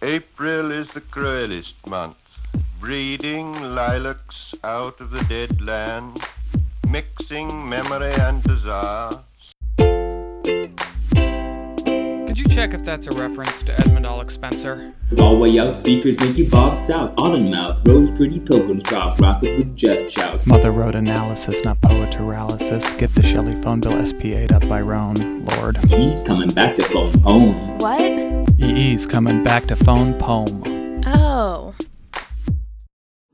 April is the cruelest month, breeding lilacs out of the dead land, mixing memory and desire. Could you check if that's a reference to Edmund Alec Spencer? All way out speakers make you bob south, autumn mouth, rose pretty pilgrims drop, rocket with Jeff Chows. Mother wrote analysis, not poetaralysis. Get the Shelley phone bill SPA'd up by Roan, Lord. He's coming back to phone home. What? EE's coming back to phone poem. Oh.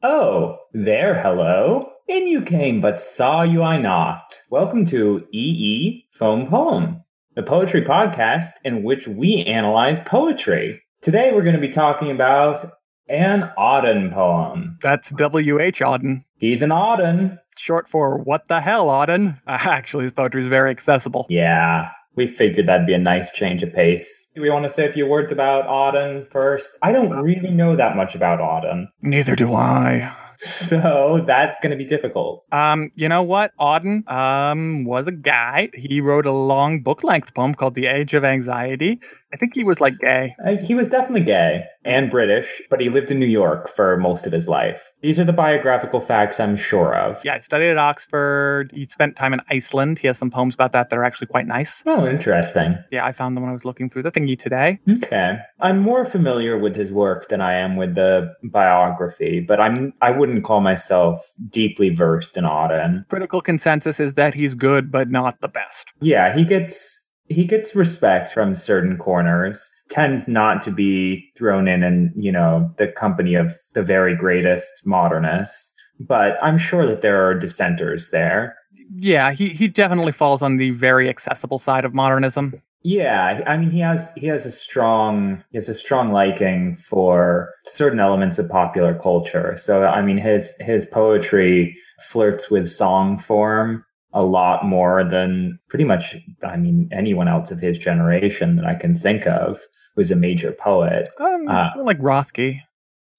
Oh, there, hello. In you came, but saw you I not. Welcome to EE Phone Poem, the poetry podcast in which we analyze poetry. Today we're going to be talking about an Auden poem. That's W.H. Auden. He's an Auden. Short for What the Hell Auden. Uh, actually, his poetry is very accessible. Yeah, we figured that'd be a nice change of pace. Do we want to say a few words about Auden first? I don't really know that much about Auden, Neither do I. so that's going to be difficult. Um, you know what? Auden um was a guy. He wrote a long book length poem called The Age of Anxiety. I think he was like gay. Uh, he was definitely gay and British, but he lived in New York for most of his life. These are the biographical facts I'm sure of. Yeah, he studied at Oxford. He spent time in Iceland. He has some poems about that that are actually quite nice. Oh, interesting. Yeah, I found them when I was looking through the thingy today. Okay. I'm more familiar with his work than I am with the biography, but I'm I wouldn't call myself deeply versed in Auden. Critical consensus is that he's good, but not the best. Yeah, he gets he gets respect from certain corners. Tends not to be thrown in in, you know, the company of the very greatest modernists. But I'm sure that there are dissenters there. Yeah, he, he definitely falls on the very accessible side of modernism. Yeah, I mean he has he has a strong he has a strong liking for certain elements of popular culture. So I mean his his poetry flirts with song form a lot more than pretty much I mean anyone else of his generation that I can think of who's a major poet. Um, Uh, like Roethke.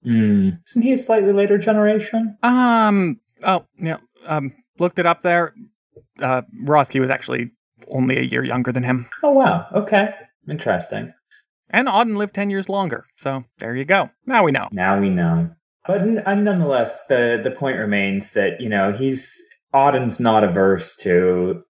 Mm, isn't he a slightly later generation? Um, oh, yeah, um, looked it up there. Uh, Roethke was actually only a year younger than him. Oh wow, okay, interesting. And Auden lived 10 years longer. So there you go. Now we know. Now we know. But n- uh, nonetheless, the the point remains that you know he's Auden's not averse to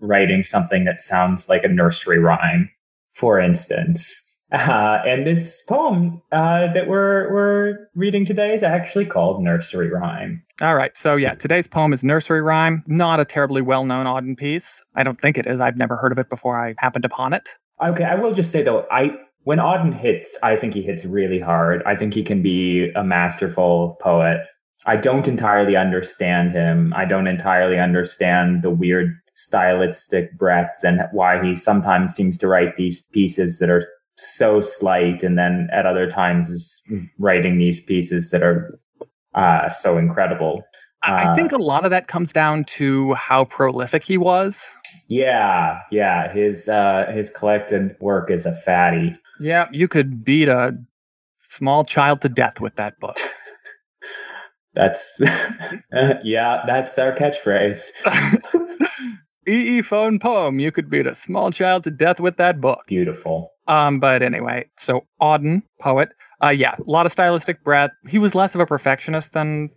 writing something that sounds like a nursery rhyme, for instance. Uh, and this poem uh, that we're we're reading today is actually called Nursery Rhyme. All right. So yeah, today's poem is Nursery Rhyme. Not a terribly well known Auden piece. I don't think it is. I've never heard of it before I happened upon it. Okay, I will just say though, I when Auden hits, I think he hits really hard. I think he can be a masterful poet. I don't entirely understand him. I don't entirely understand the weird stylistic breadth and why he sometimes seems to write these pieces that are so slight and then at other times is writing these pieces that are uh, so incredible. I I Uh, think a lot of that comes down to how prolific he was. Yeah, yeah. His uh, his collected work is a fatty. Yeah, you could beat a small child to death with that book. That's yeah, that's our catchphrase. EE phone poem. You could beat a small child to death with that book. Beautiful. Um, but anyway, so Auden, poet. Uh, yeah, a lot of stylistic breadth. He was less of a perfectionist than.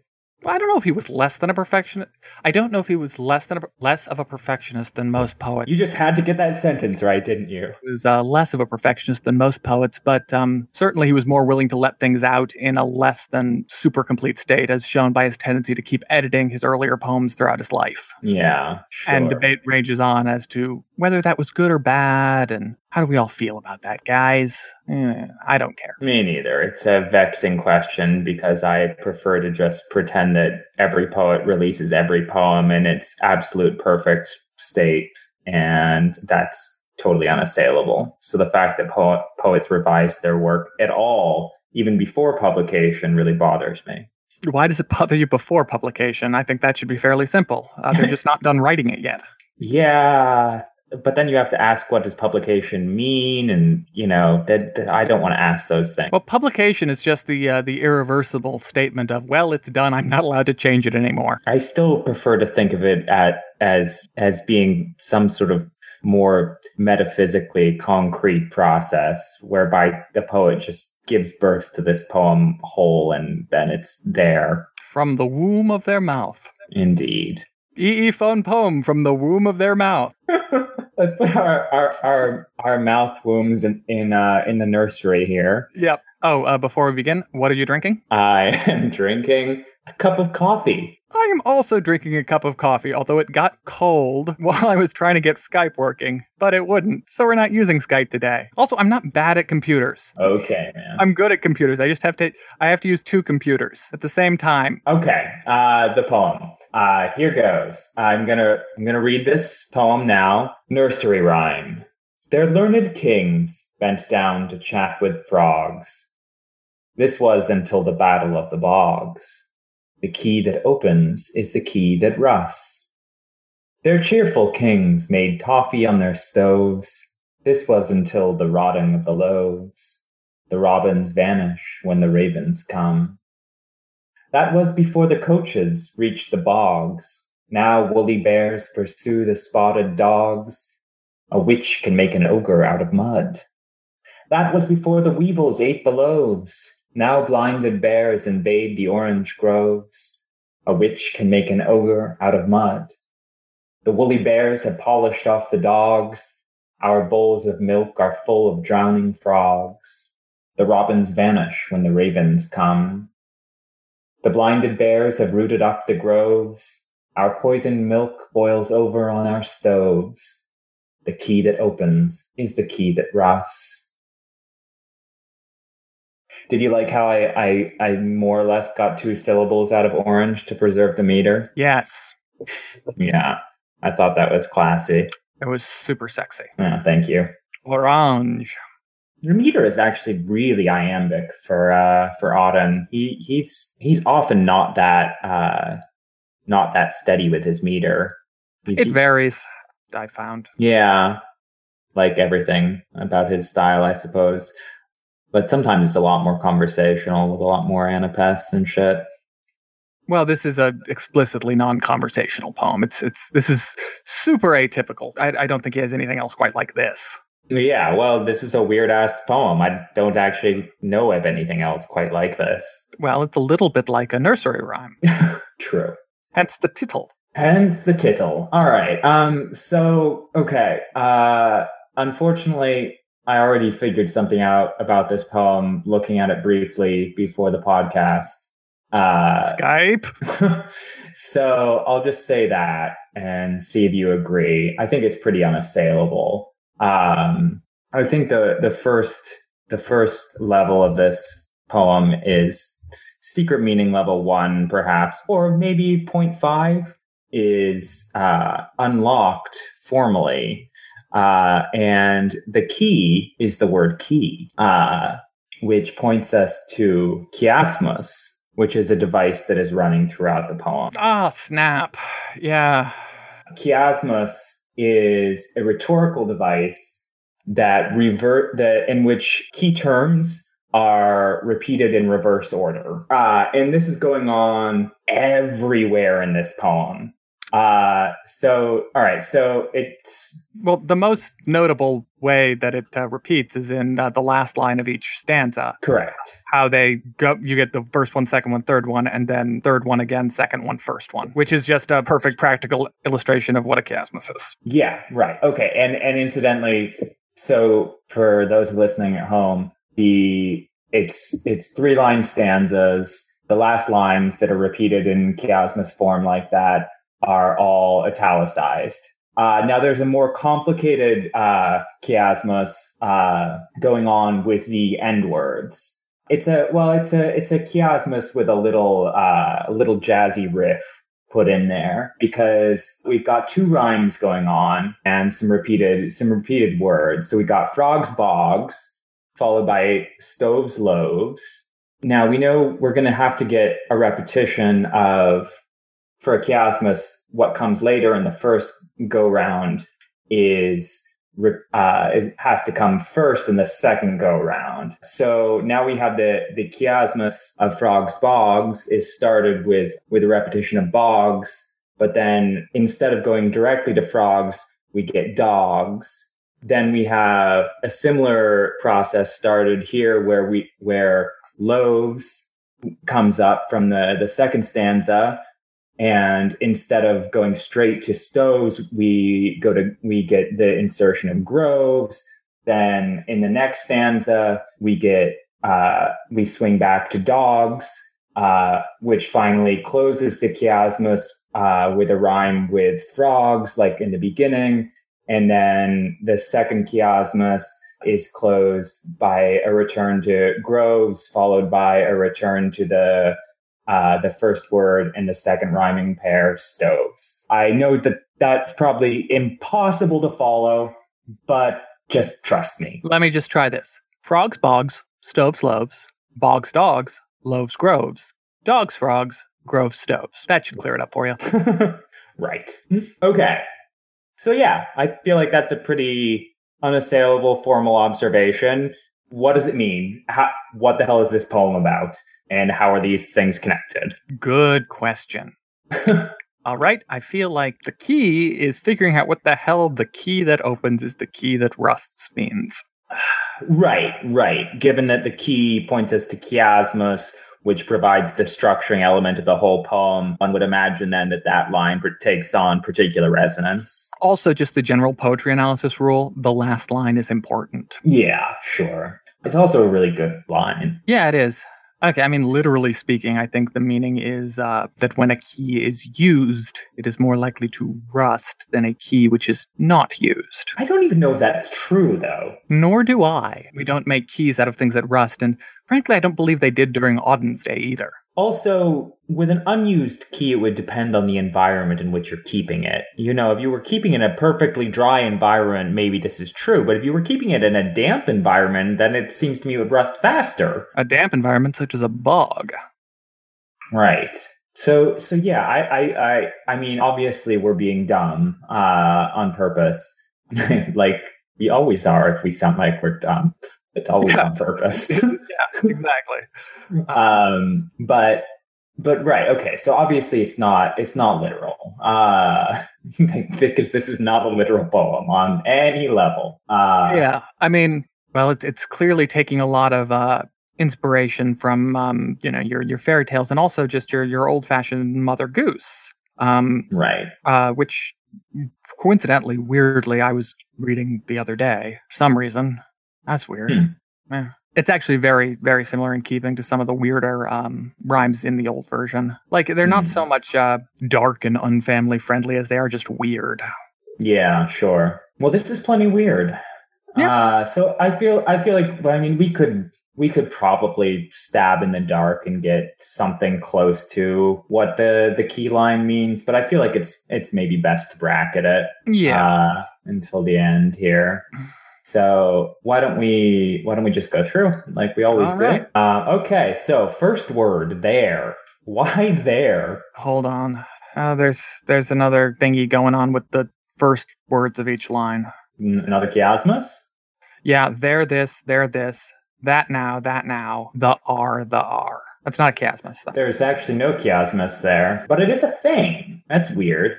I don't know if he was less than a perfectionist. I don't know if he was less than a, less of a perfectionist than most poets. You just had to get that sentence right, didn't you? He was uh, less of a perfectionist than most poets, but um, certainly he was more willing to let things out in a less than super complete state, as shown by his tendency to keep editing his earlier poems throughout his life. Yeah, sure. And debate rages on as to whether that was good or bad, and how do we all feel about that, guys? Eh, I don't care. Me neither. It's a vexing question because I prefer to just pretend that every poet releases every poem in its absolute perfect state, and that's totally unassailable. So the fact that po- poets revise their work at all, even before publication, really bothers me. Why does it bother you before publication? I think that should be fairly simple. Uh, they're just not done writing it yet. Yeah, but then you have to ask what does publication mean, and you know that, that I don't want to ask those things. Well, publication is just the uh, the irreversible statement of, well, it's done. I'm not allowed to change it anymore. I still prefer to think of it at as as being some sort of more metaphysically concrete process whereby the poet just gives birth to this poem whole, and then it's there. From the womb of their mouth. Indeed. EE phone poem from the womb of their mouth. Let's put our our our, our mouth wombs in in, uh, in the nursery here. Yep. Oh, uh, before we begin, what are you drinking? I am drinking a cup of coffee. I am also drinking a cup of coffee, although it got cold while I was trying to get Skype working, but it wouldn't, so we're not using Skype today. Also, I'm not bad at computers. Okay, man. I'm good at computers. I just have to I have to use two computers at the same time. Okay, uh, the poem. Uh, here goes. I'm gonna I'm gonna read this poem now. Nursery rhyme. Their learned kings bent down to chat with frogs. This was until the battle of the bogs. The key that opens is the key that rusts. Their cheerful kings made toffee on their stoves. This was until the rotting of the loaves. The robins vanish when the ravens come. That was before the coaches reached the bogs. Now woolly bears pursue the spotted dogs. A witch can make an ogre out of mud. That was before the weevils ate the loaves. Now blinded bears invade the orange groves. A witch can make an ogre out of mud. The woolly bears have polished off the dogs. Our bowls of milk are full of drowning frogs. The robins vanish when the ravens come. The blinded bears have rooted up the groves. Our poisoned milk boils over on our stoves. The key that opens is the key that rusts. Did you like how I, I I more or less got two syllables out of orange to preserve the meter? Yes. Yeah, I thought that was classy. It was super sexy. Yeah, thank you. Orange. Your meter is actually really iambic for uh for Auden. He he's he's often not that uh not that steady with his meter. He's- It varies, I found. yeah, like everything about his style, I suppose. But sometimes it's a lot more conversational with a lot more anapests and shit. Well, this is a explicitly non-conversational poem. It's it's this is super atypical. I, I don't think he has anything else quite like this. Yeah, well, this is a weird ass poem. I don't actually know of anything else quite like this. Well, it's a little bit like a nursery rhyme. True. Hence the tittle. Hence the tittle. All right. Um. So okay. Uh. Unfortunately, I already figured something out about this poem, looking at it briefly before the podcast. Uh. Skype. so I'll just say that and see if you agree. I think it's pretty unassailable. Um, I think the the first the first level of this poem is secret meaning level one, perhaps, or maybe 0.5 is uh, unlocked formally. Uh, and the key is the word key, uh, which points us to chiasmus, which is a device that is running throughout the poem. Ah, snap. Yeah. Chiasmus is a rhetorical device that revert that in which key terms are repeated in reverse order. Uh, and this is going on everywhere in this poem. Uh, so, all right. So it's, Well, the most notable way that it uh, repeats is in uh, the last line of each stanza. correct. How they go, you get the first one, second one, third one, and then third one again, second one, first one, which is just a perfect practical illustration of what a chiasmus is. Yeah, right. Okay. And, and incidentally, so for those listening at home, the, it's, it's three line stanzas. The last lines that are repeated in chiasmus form like that are all italicized. Uh, now there's a more complicated uh, chiasmus uh, going on with the end words. It's a well, it's a it's a chiasmus with a little uh, little jazzy riff put in there because we've got two rhymes going on and some repeated some repeated words. So we got frogs bogs followed by stoves loaves. Now we know we're going to have to get a repetition of for a chiasmus, what comes later in the first go round is uh, is, has to come first in the second go round. So now we have the the chiasmus of frogs bogs is started with with a repetition of bogs, but then instead of going directly to frogs, we get dogs. then we have a similar process started here where we where loaves comes up from the the second stanza and instead of going straight to stoves we go to we get the insertion of groves. Then in the next stanza we get uh, we swing back to dogs uh, which finally closes the chiasmus uh, with a rhyme with frogs like in the beginning. And then the second chiasmus is closed by a return to groves followed by a return to the uh, the first word and the second rhyming pair, stoves. I know that that's probably impossible to follow, but just trust me. Let me just try this. Frogs, bogs, stoves, loaves, bogs, dogs, loaves, groves, dogs, frogs, groves, stoves. That should clear it up for you. right. Okay. So, yeah, I feel like that's a pretty unassailable formal observation. What does it mean? How, what the hell is this poem about? And how are these things connected? Good question. All right, I feel like the key is figuring out what the hell the key that opens is the key that rusts means. Right, right. Given that the key points us to chiasmus, which provides the structuring element of the whole poem, one would imagine then that that line takes on particular resonance. Also, just the general poetry analysis rule the last line is important. Yeah, sure. It's also a really good line. Yeah, it is. Okay, I mean, literally speaking, I think the meaning is uh, that when a key is used, it is more likely to rust than a key which is not used. I don't even know if that's true, though. Nor do I. We don't make keys out of things that rust, and frankly, I don't believe they did during Auden's day either. Also, with an unused key, it would depend on the environment in which you're keeping it. You know, if you were keeping it in a perfectly dry environment, maybe this is true. But if you were keeping it in a damp environment, then it seems to me it would rust faster. A damp environment, such as a bog. Right. So, so yeah, I, I, I, I mean, obviously we're being dumb uh, on purpose, like we always are if we sound like we're dumb. It's always yeah. on purpose. yeah, exactly. um, but but right, okay. So obviously it's not it's not literal. Uh, because this is not a literal poem on any level. Uh, yeah, I mean, well, it's it's clearly taking a lot of uh, inspiration from um, you know your your fairy tales and also just your your old fashioned Mother Goose. Um, right. Uh, which coincidentally, weirdly, I was reading the other day. For some reason, that's weird. Hmm. Yeah. It's actually very, very similar in keeping to some of the weirder um, rhymes in the old version. Like they're not so hmm. much uh, dark and unfamily friendly as they are just weird. Yeah, sure. Well, this is plenty weird. Yeah. Uh, so I feel, I feel like, I mean, we could, we could probably stab in the dark and get something close to what the the key line means, but I feel like it's, it's maybe best to bracket it. Yeah. Uh, until the end here. So why don't we why don't we just go through like we always All do? Right. Uh, okay, so first word there. Why there? Hold on. Uh, there's there's another thingy going on with the first words of each line. Another chiasmus. Yeah, there this, there this, that now, that now, the R, the R. That's not a chiasmus. Though. There's actually no chiasmus there, but it is a thing. That's weird.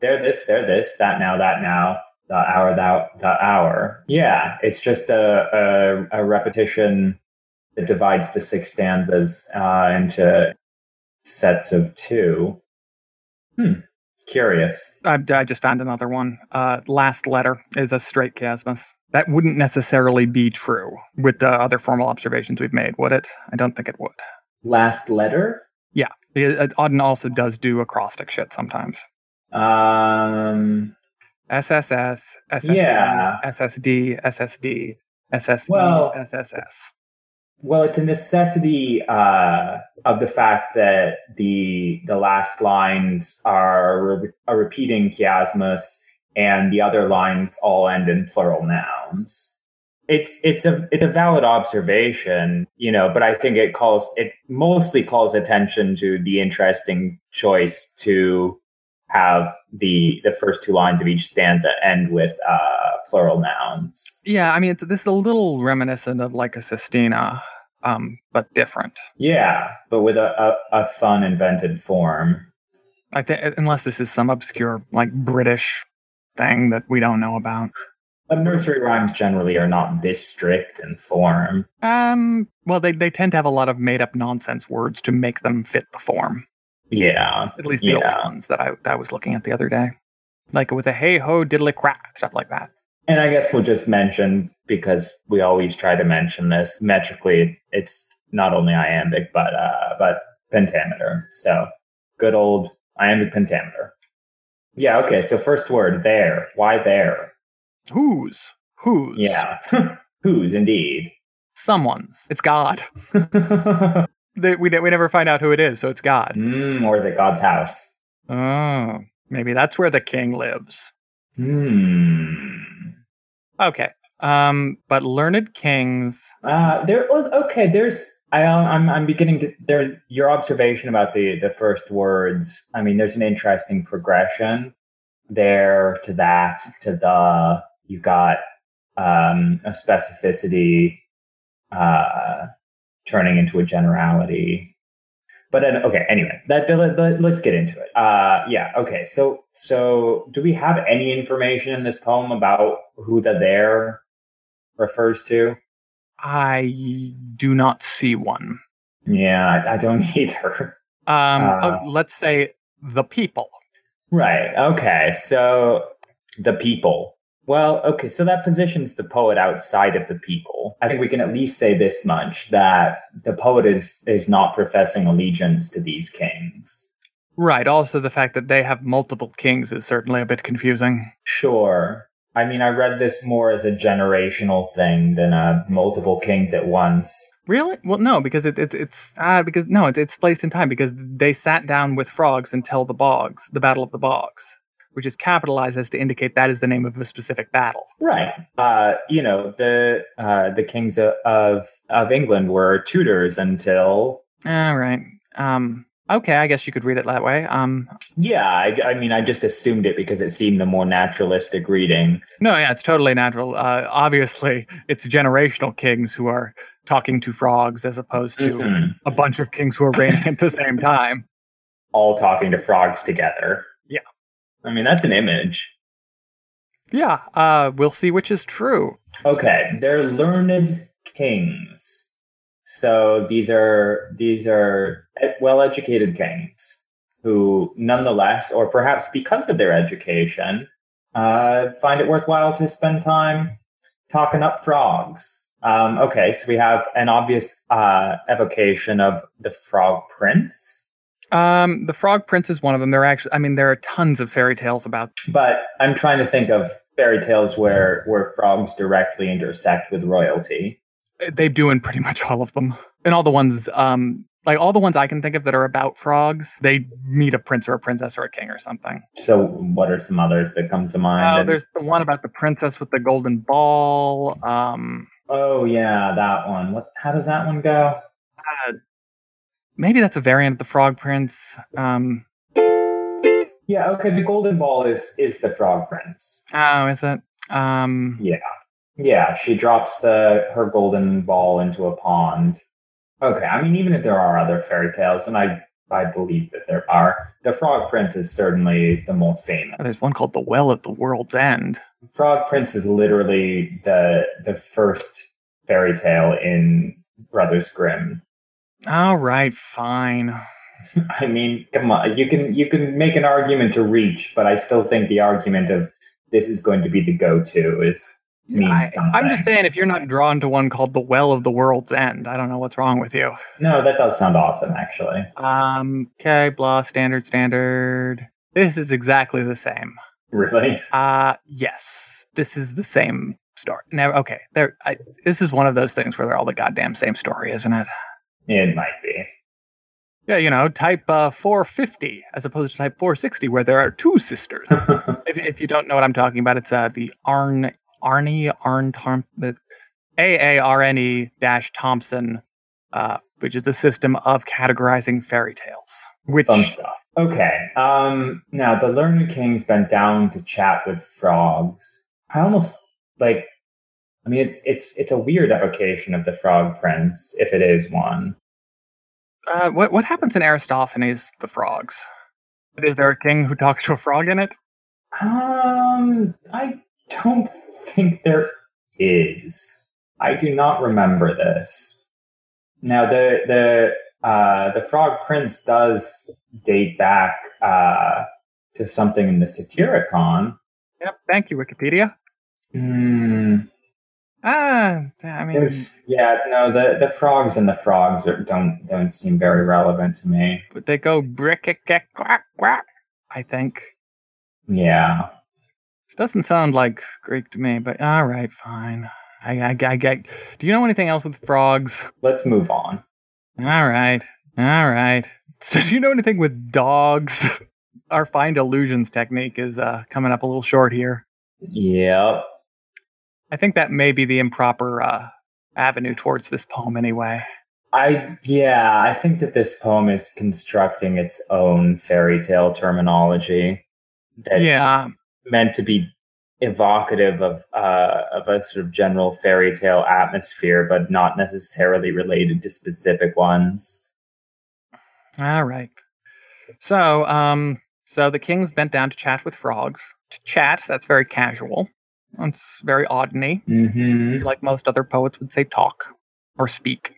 There this, there this, that now, that now the hour that the hour. Yeah it's just a, a, a repetition that divides the six stanzas uh, into sets of two. Hmm curious. I, I just found another one. Uh, last letter is a straight chiasmus. That wouldn't necessarily be true with the other formal observations we've made would it? I don't think it would. Last letter? Yeah auden also does do acrostic shit sometimes. Um SSS, SSD, yeah. SSD, SSD, SSD, well, SSS. Well, it's a necessity uh, of the fact that the the last lines are a repeating chiasmus, and the other lines all end in plural nouns. It's it's a it's a valid observation, you know, but I think it calls it mostly calls attention to the interesting choice to have the the first two lines of each stanza end with uh, plural nouns. Yeah, I mean, this is a little reminiscent of like a sestina, um, but different. Yeah, but with a, a, a fun invented form. I think, unless this is some obscure like British thing that we don't know about. But nursery rhymes generally are not this strict in form. Um, well, they, they tend to have a lot of made up nonsense words to make them fit the form. Yeah. At least the Yeah. old ones that I, that I was looking at the other day. Like with a hey ho diddly crack, stuff like that. And I guess we'll just mention, because we always try to mention this, metrically, it's not only iambic, but uh, but pentameter. So good old iambic pentameter. Yeah, okay, so first word, there. Why there? Whose? Whose? Yeah. Whose, indeed. Someone's. It's God. They, we, we never find out who it is, so it's God. mm, or is it God's house? Oh, maybe that's where the king lives. Hmm. Okay. Um, but learned kings. Uh, there. Okay, there's. I, I'm. I'm beginning to. There. Your observation about the the first words. I mean, there's an interesting progression there to that to the. You got um, a specificity uh, turning into a generality. But then, okay. Anyway, that, that- let, us get into it. Uh, yeah. Okay. So, so do we have any information in this poem about who the there refers to? I do not see one. Yeah, I, I don't either. Um, Uh. oh, let's say the people. Right. Okay. So the people. Well, okay. So that positions the poet outside of the people. I think we can at least say this much: that the poet is is not professing allegiance to these kings. Right. Also, the fact that they have multiple kings is certainly a bit confusing. Sure. I mean, I read this more as a generational thing than uh, multiple kings at once. Really? Well, no, because it, it it's uh, because no, it, it's placed in time because they sat down with frogs until the bogs, the Battle of the Bogs, which is capitalized as to indicate that is the name of a specific battle. Right. Uh, you know, the uh, the kings of, of of England were Tudors until All right. Um. Okay, I guess you could read it that way. Um. Yeah, I, I mean, I just assumed it because it seemed the more naturalistic reading. No, yeah, it's totally natural. Uh, obviously, it's generational kings who are talking to frogs as opposed to Mhm. a bunch of kings who are reigning at the same time. All talking to frogs together. I mean, that's an image. Yeah. Uh. We'll see which is true. Okay, they're learned kings. So these are these are well-educated kings who, nonetheless, or perhaps because of their education, uh, find it worthwhile to spend time talking up frogs. Um, okay, so we have an obvious uh, evocation of the Frog Prince, Um. The Frog Prince is one of them. There are actually, I mean, there are tons of fairy tales about. but I'm trying to think of fairy tales where where frogs directly intersect with royalty. They do in pretty much all of them, and all the ones. Um. Like all the ones I can think of that are about frogs, they meet a prince or a princess or a king or something. So, what are some others that come to mind? Oh, And- there's the one about the princess with the golden ball. Um, Oh yeah, that one. What? How does that one go? Maybe that's a variant of the Frog Prince. Um, Yeah. Okay. The golden ball is is the frog prince. oh, is it? Um, Yeah, Yeah. she drops the her golden ball into a pond. Okay. I mean, even if there are other fairy tales, and I I believe that there are, the frog prince is certainly the most famous. there's one called the Well of the World's End. Frog Prince is literally the the first fairy tale in Brothers Grimm. All right, fine. I mean, come on, you can you can make an argument to reach, but I still think the argument of this is going to be the go-to is means I, I'm just saying, if you're not drawn to one called the Well of the World's End, I don't know what's wrong with you. No, that does sound awesome, actually. Um, okay, blah, standard, standard. This is exactly the same. Really? Uh, yes, this is the same story. Now, okay, there. I, this is one of those things where they're all the goddamn same story, isn't it? It might be. Yeah, you know, type uh, 450 as opposed to type 460, where there are two sisters. if, if you don't know what I'm talking about, it's uh, the Arn Arnie Arn Tom the A A R N E dash Thompson, uh, which is a system of categorizing fairy tales. Which Fun stuff. Okay. Um. Now the learned king's bent down to chat with frogs. I almost like. I mean, it's it's it's a weird evocation of the frog prince, if it is one. uh, what what happens in Aristophanes' The Frogs? Is there a king who talks to a frog in it? Um, I don't think there is. I do not remember this. Now the the uh, the Frog Prince does date back uh, to something in the Satyricon. Yep. Thank you, Wikipedia. Hmm. Ah, I mean, There's, yeah, no, the, the frogs and the frogs are, don't don't seem very relevant to me. but they go brick quack quack. I think Yeah. It doesn't sound like Greek to me, but all right, fine. I, I, I get. Do you know anything else with frogs? Let's move on. All right, all right. So, do you know anything with dogs? Our find illusions technique is uh, coming up a little short here. Yep. I think that may be the improper uh, avenue towards this poem, anyway. I yeah, I think that this poem is constructing its own fairy tale terminology. That's yeah, meant to be evocative of uh, of a sort of general fairy tale atmosphere, but not necessarily related to specific ones. all right. So, um, so the king's bent down to chat with frogs. To chat, that's very casual. That's very oddny. Mm-hmm. Like most other poets would say, talk or speak.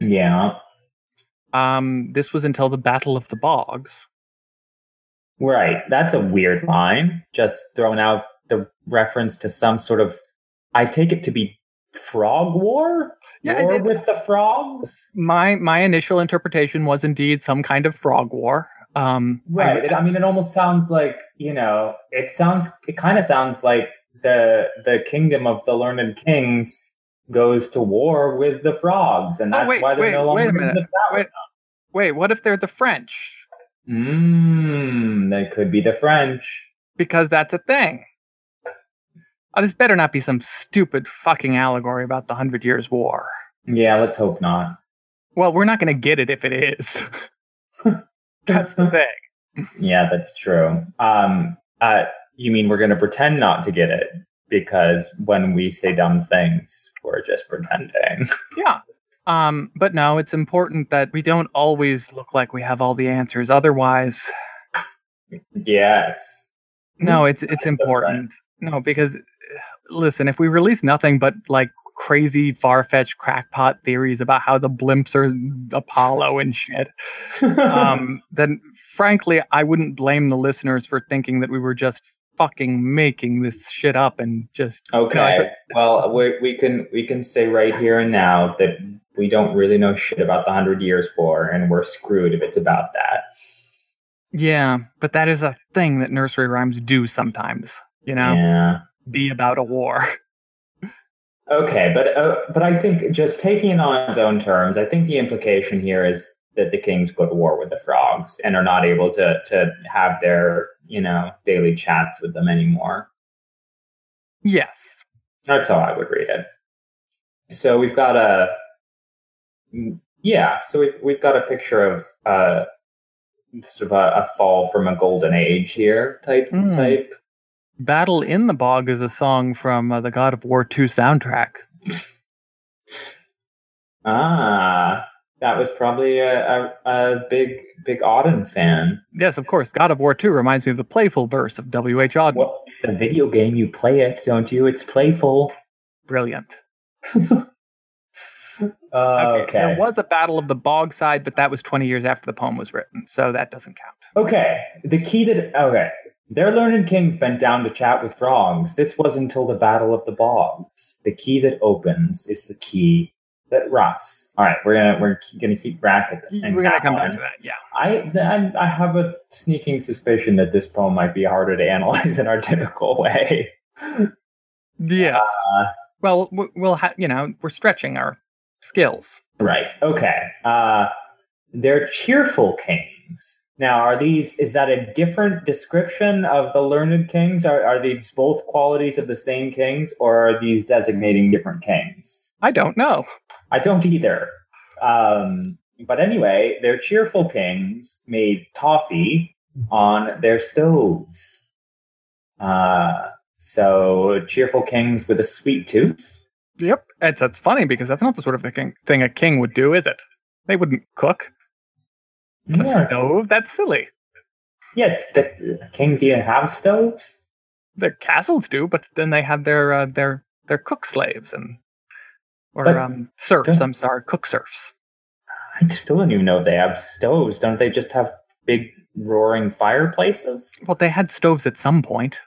Yeah. Um, this was until the Battle of the Bogs. Right. That's a weird line. Just throwing out the reference to some sort of I take it to be frog war? Yeah, war with the frogs? My my initial interpretation was indeed some kind of frog war. Um, I- Right. It, I mean, it almost sounds like you know. It sounds. It kind of sounds like the the kingdom of the learned kings goes to war with the frogs, and Oh, that's wait, why they're wait, no longer wait a in minute. the tower. Wait. wait, what if they're the French? Mmm. They could be the French. Because that's a thing. Oh, this better not be some stupid fucking allegory about the Hundred Years' War. Yeah. Let's hope not. Well, we're not going to get it if it is. that's the thing. Yeah, that's true. Um, uh, you mean we're going to pretend not to get it because when we say dumb things, we're just pretending. Yeah. Um, but no, it's important that we don't always look like we have all the answers. Otherwise, yes. no, it's it's important. No, because uh, listen, if we release nothing but like crazy, far fetched crackpot theories about how the blimps are Apollo and shit, um, then frankly, I wouldn't blame the listeners for thinking that we were just fucking making this shit up and just okay. I said- well, we, we can we can say right here and now that we don't really know shit about the Hundred Years' War, and we're screwed if it's about that. yeah. But that is a thing that nursery rhymes do sometimes. You know, Yeah. be about a war. Okay, but uh, but I think just taking it on its own terms, I think the implication here is that the kings go to war with the frogs and are not able to to have their you know daily chats with them anymore. yes. That's how I would read it. So we've got a yeah, so we've we've got a picture of uh sort of a, a fall from a golden age here type Hmm. type. Battle in the Bog is a song from uh, the God of War 2 soundtrack. Ah, that was probably a, a, a big big Auden fan. Yes, of course. God of War 2 reminds me of the playful verse of W.H. Auden. Well, the video game you play it, don't you? It's playful. Brilliant. Uh, okay. There was a Battle of the Bogside, but that was 20 years after the poem was written, so that doesn't count. Okay. The key that okay. Their learned kings bent down to chat with frogs. This was until the battle of the bogs. The key that opens is the key that rusts. All right, we're gonna we're gonna keep bracket. and We're going to come that back to that, yeah. I, I I have a sneaking suspicion that this poem might be harder to analyze in our typical way. Yes. Uh, well, we'll have, you know, we're stretching our skills. Right. Okay. Uh, they're cheerful kings. Now, are these? Is that a different description of the learned kings? Are are these both qualities of the same kings, or are these designating different kings? I don't know. I don't either. Um, but anyway, they're cheerful kings made toffee on their stoves. Uh, so cheerful kings with a sweet tooth. Yep. It's, that's funny because that's not the sort of thing, thing a king would do, is it? They wouldn't cook a Yeah, stove. That's silly. Yeah, the, the kings even have stoves. their castles do, but then they have their uh, their their cook slaves and or But- um, serfs. I'm sorry, cook serfs. I still don't even know if they have stoves. Don't they just have big roaring fireplaces? Well, they had stoves at some point.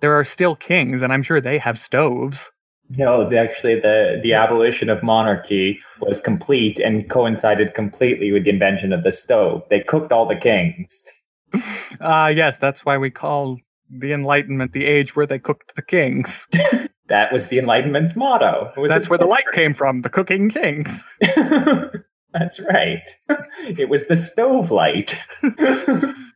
There are still kings, and I'm sure they have stoves. No, actually, the the abolition of monarchy was complete and coincided completely with the invention of the stove. They cooked all the kings. Ah, yes, that's why we call the Enlightenment the age where they cooked the kings. That was the Enlightenment's motto. Was That's where the light came from, the cooking kings. That's right. It was the stove light.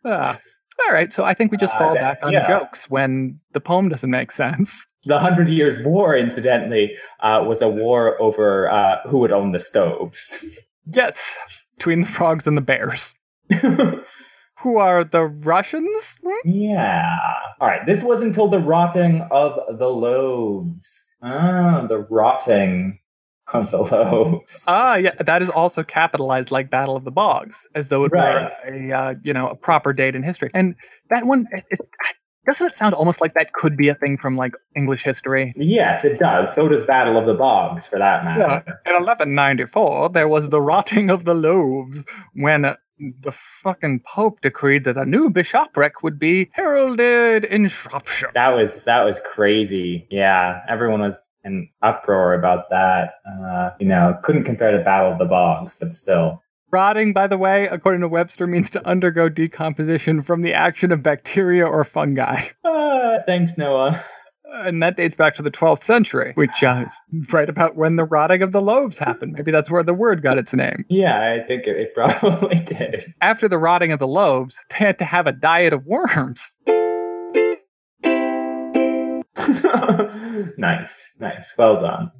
Ah. All right, so I think we just Uh, fall that- back on yeah. jokes when the poem doesn't make sense. the Hundred Years' War, incidentally, uh, was a war over uh, who would own the stoves. Yes, between the frogs and the bears. Who are the Russians? Hmm? yeah. All right. This was until the rotting of the loaves. Ah, the rotting of the loaves. Ah, yeah, that is also capitalized like Battle of the Bogs, as though it Right. were a uh, you know a proper date in history. And that one, it, it, doesn't it sound almost like that could be a thing from like English history? yes, it does. So does Battle of the Bogs, for that Yeah. matter. In 1194, there was the rotting of the loaves when uh, the fucking Pope decreed that a new bishopric would be heralded in Shropshire. That was that was crazy. Yeah, everyone was in uproar about that. Uh, you know, couldn't compare to Battle of the Bogs, but still. Rotting, by the way, according to Webster, means to undergo decomposition from the action of bacteria or fungi. Uh, thanks, Noah. And that dates back to the 12th century, which uh, is right about when the rotting of the loaves happened. Maybe that's where the word got its name. Yeah, I think it, it probably did. After the rotting of the loaves, they had to have a diet of worms. nice, nice. Well done.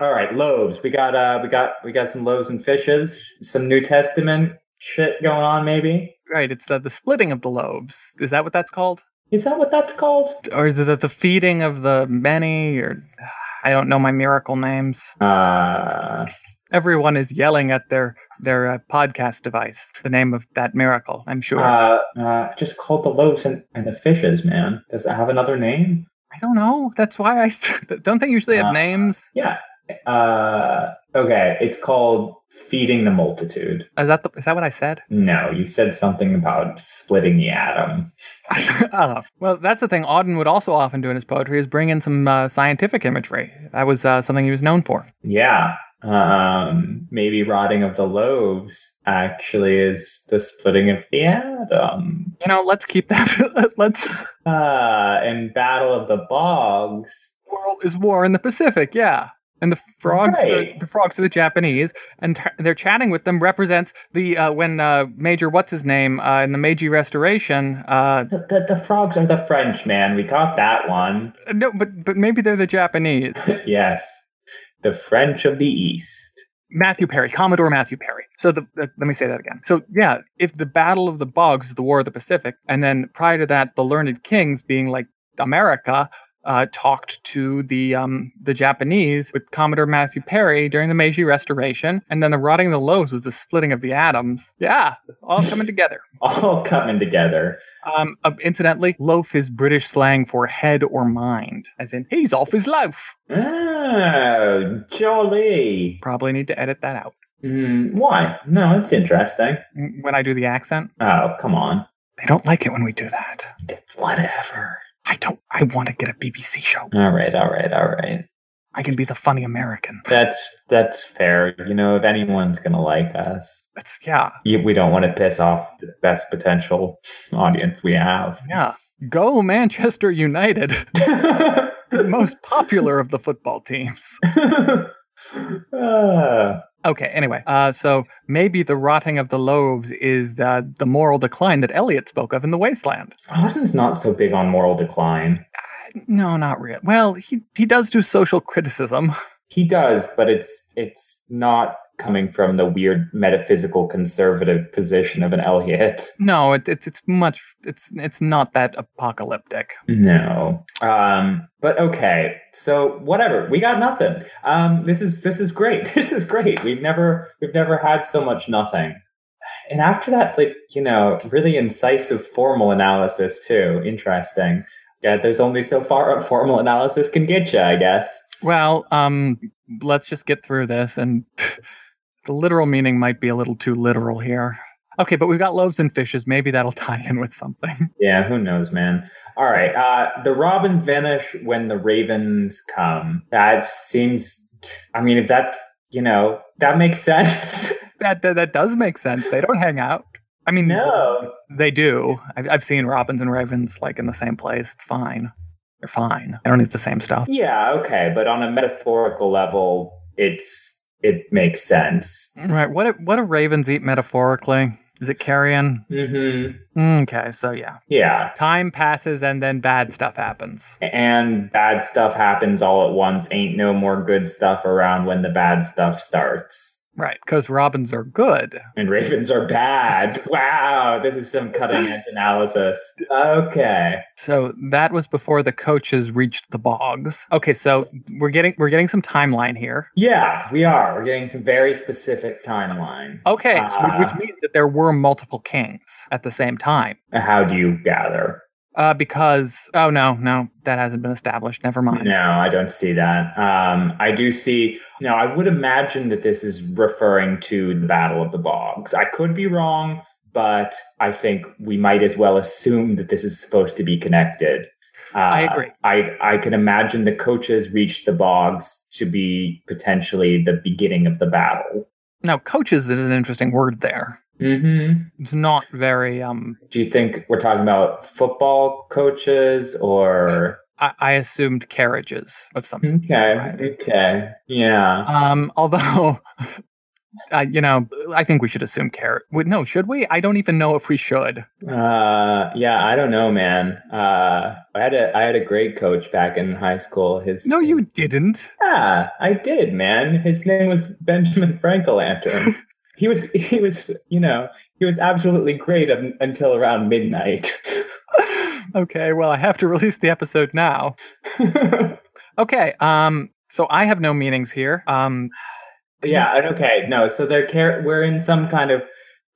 All right, loaves. We got uh we got we got some loaves and fishes, some New Testament shit going on maybe. Right, it's the, the splitting of the loaves. Is that what that's called? Is that what that's called? Or is it the, feeding of the many? Or I don't know my miracle names. Uh Everyone is yelling at their their uh, podcast device the name of that miracle. I'm sure. uh, uh just called the loaves and, and the fishes, man. Does it have another name? I don't know. That's why I don't they usually have Uh, names. Yeah. Uh okay, it's called feeding the multitude. Is that the, is that what I said? No, you said something about splitting the atom. oh. Well, that's the thing Auden would also often do in his poetry is bring in some uh, scientific imagery. That was uh, something he was known for. Yeah. Um, maybe rotting of the loaves actually is the splitting of the atom. You know, let's keep that. let's. Uh, and Battle of the Bogs. World is war in the Pacific. Yeah. And the frogs, Right. are, the frogs are the Japanese, and t- they're chatting with them represents the uh, when uh, Major what's his name uh, in the Meiji Restoration. Uh, The, the, the frogs are the French, man. We got that one. no, but but maybe they're the Japanese. yes. The French of the East. Matthew Perry, Commodore Matthew Perry. So the, uh, let me say that again. So yeah, if the Battle of the Bogs is the War of the Pacific, and then prior to that, the Learned Kings being like America. Uh, talked to the um, the Japanese with Commodore Matthew Perry during the Meiji Restoration, and then the rotting of the loaves was the splitting of the atoms. Yeah, all coming together. All coming together. Um, uh, incidentally, loaf is British slang for head or mind, as in he's off his loaf. Oh, jolly. Probably need to edit that out Mm, why? No, it's interesting. when I do the accent. Oh, come on. They don't like it when we do that. Whatever. I don't. I want to get a BBC show. All right, all right, all right. I can be the funny American. That's that's fair. You know, if anyone's gonna like us, That's yeah, you, we don't want to piss off the best potential audience we have. yeah. Go Manchester United, the most popular of the football teams. Ah, Okay. Anyway, uh, so maybe the rotting of the loaves is uh, the moral decline that Eliot spoke of in the Wasteland. Auden's not so big on moral decline. No, not really. Well, he he does do social criticism. He does, but it's it's not coming from the weird metaphysical conservative position of an Eliot. No, it, it's it's much. It's it's not that apocalyptic. No. Um, but okay. So whatever. We got nothing. Um, this is this is great. This is great. We've never we've never had so much nothing. And after that, like, you know, really incisive formal analysis too. Interesting. yeah, there's only so far a formal analysis can get you, I guess. Well, um, let's just get through this, and the literal meaning might be a little too literal here. Okay, but we've got loaves and fishes. Maybe that'll tie in with something. Yeah, who knows, man. All right. Uh, the robins vanish when the ravens come. That seems. I mean, if that you know that makes sense. that, that that does make sense. They don't hang out. I mean, no, they do. I've, I've seen robins and ravens like in the same place. It's fine. They're fine. They don't eat the same stuff. Yeah, okay, but on a metaphorical level, it's it makes sense. Right. What do, what do ravens eat metaphorically? Is it carrion? Mm-hmm. Okay, so yeah. Yeah, Time passes and then bad stuff happens. and bad stuff happens all at once. Ain't no more good stuff around when the bad stuff starts. Right, because robins are good. And ravens are bad. wow, this is some cutting edge analysis. Okay. So that was before the coaches reached the bogs. Okay, so we're getting we're getting some timeline here. Yeah, we are. We're getting some very specific timeline. Okay, so, Ah. which means that there were multiple kings at the same time. How do you gather? Uh, because oh no, no, that hasn't been established. Never mind. No, I don't see that. Um, I do see. Now, I would imagine that this is referring to the Battle of the Bogs. I could be wrong, but I think we might as well assume that this is supposed to be connected. Uh, I agree. I I can imagine the coaches reached the bogs to be potentially the beginning of the battle. Now, coaches is an interesting word there. Mm-hmm. It's not very um. Do you think we're talking about football coaches or? I, I assumed carriages of some. Okay. variety. Okay. Yeah. Um, although, uh, you know, I think we should assume carrot. Wait, no, should we? I don't even know if we should. Uh, yeah, I don't know, man. Uh, I had a I had a great coach back in high school. His No, you didn't. yeah, I did, man. His name was Benjamin Frankelantern. he was he was you know he was absolutely great un- until around midnight. okay, well, I have to release the episode now. Okay, um, so I have no meanings here. Um, yeah, okay, no. So they're car- we're in some kind of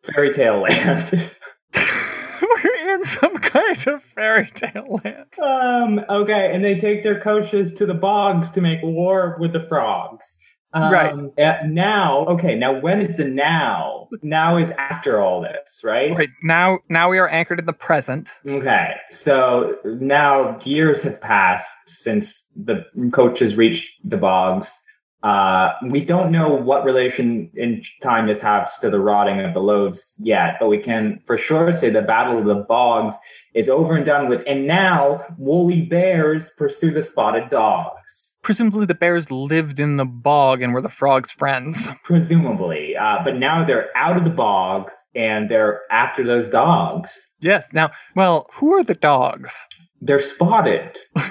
fairy tale land. we're in some kind of fairy tale land. Um, okay, and they take their coaches to the bogs to make war with the frogs. Um, Right. now, okay, now when is the now? Now is after all this, right? Right now, now we are anchored in the present. Okay, so now years have passed since the coaches reached the bogs. Uh, we don't know what relation in time this has to the rotting of the loaves yet, but we can for sure say the battle of the bogs is over and done with. And now woolly bears pursue the spotted dogs. Presumably, the bears lived in the bog and were the frogs' friends. Presumably, uh, but now they're out of the bog and they're after those dogs. Yes. Now, well, who are the dogs? They're spotted.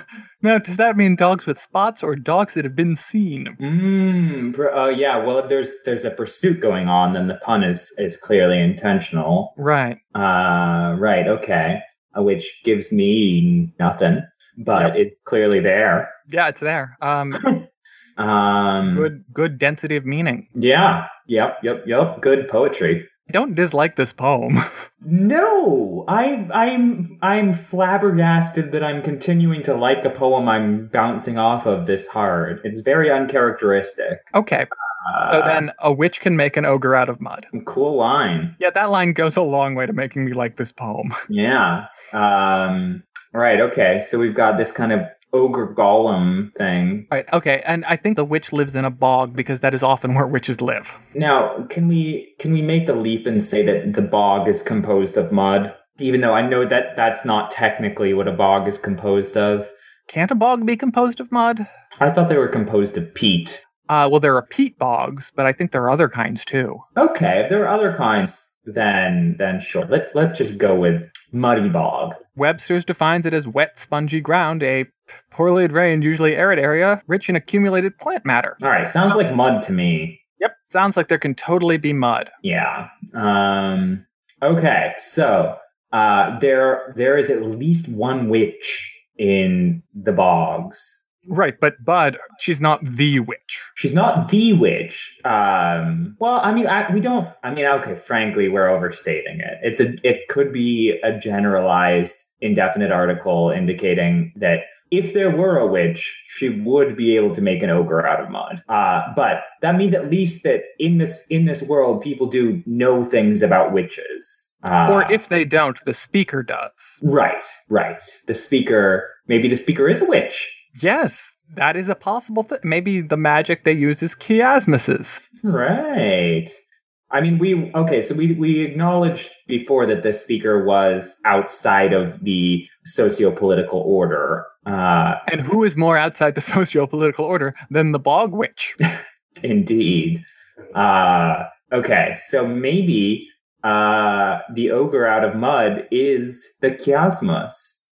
Now, does that mean dogs with spots or dogs that have been seen? Mm, uh, yeah. Well, if there's there's a pursuit going on, then the pun is is clearly intentional. Right. Uh, right. Okay. Uh, which gives me nothing, but it's clearly there. Yeah, it's there. Um, Um, good, good density of meaning. Yeah. Yep. Yep. Yep. Good poetry. I don't dislike this poem. No, I, I'm I'm flabbergasted that I'm continuing to like a poem I'm bouncing off of this hard. It's very uncharacteristic. okay. So Uh, then, a witch can make an ogre out of mud. cool line. Yeah, that line goes a long way to making me like this poem. Yeah. Um, right. Okay. So we've got this kind of ogre golem thing. Right. Okay. And I think the witch lives in a bog because that is often where witches live. Now, can we can we make the leap and say that the bog is composed of mud? Even though I know that that's not technically what a bog is composed of. Can't a bog be composed of mud? I thought they were composed of peat. Uh, well, there are peat bogs, but I think there are other kinds too. Okay, if there are other kinds, then then sure. Let's let's just go with muddy bog. Webster's defines it as wet, spongy ground, a poorly drained, usually arid area, rich in accumulated plant matter. All right, sounds like mud to me. Yep. Sounds like there can totally be mud. Yeah. Um okay, so uh there there is at least one witch in the bogs. Right, but Bud, she's not the witch. She's not the witch. Um well, I mean I, we don't I mean okay, frankly, we're overstating it. It's a it could be a generalized indefinite article indicating that if there were a witch, she would be able to make an ogre out of mud. Uh, but that means at least that in this in this world, people do know things about witches. Uh, or if they don't, the speaker does. right, right, the speaker maybe the speaker is a witch. Yes, that is a possible thing. Maybe the magic they use is chiasmuses. Right. I mean, we okay. So we we acknowledged before that the speaker was outside of the socio-political order. Uh, And who is more outside the socio-political order than the bog witch? indeed. Uh, okay, so maybe uh, the ogre out of mud is the chiasmus,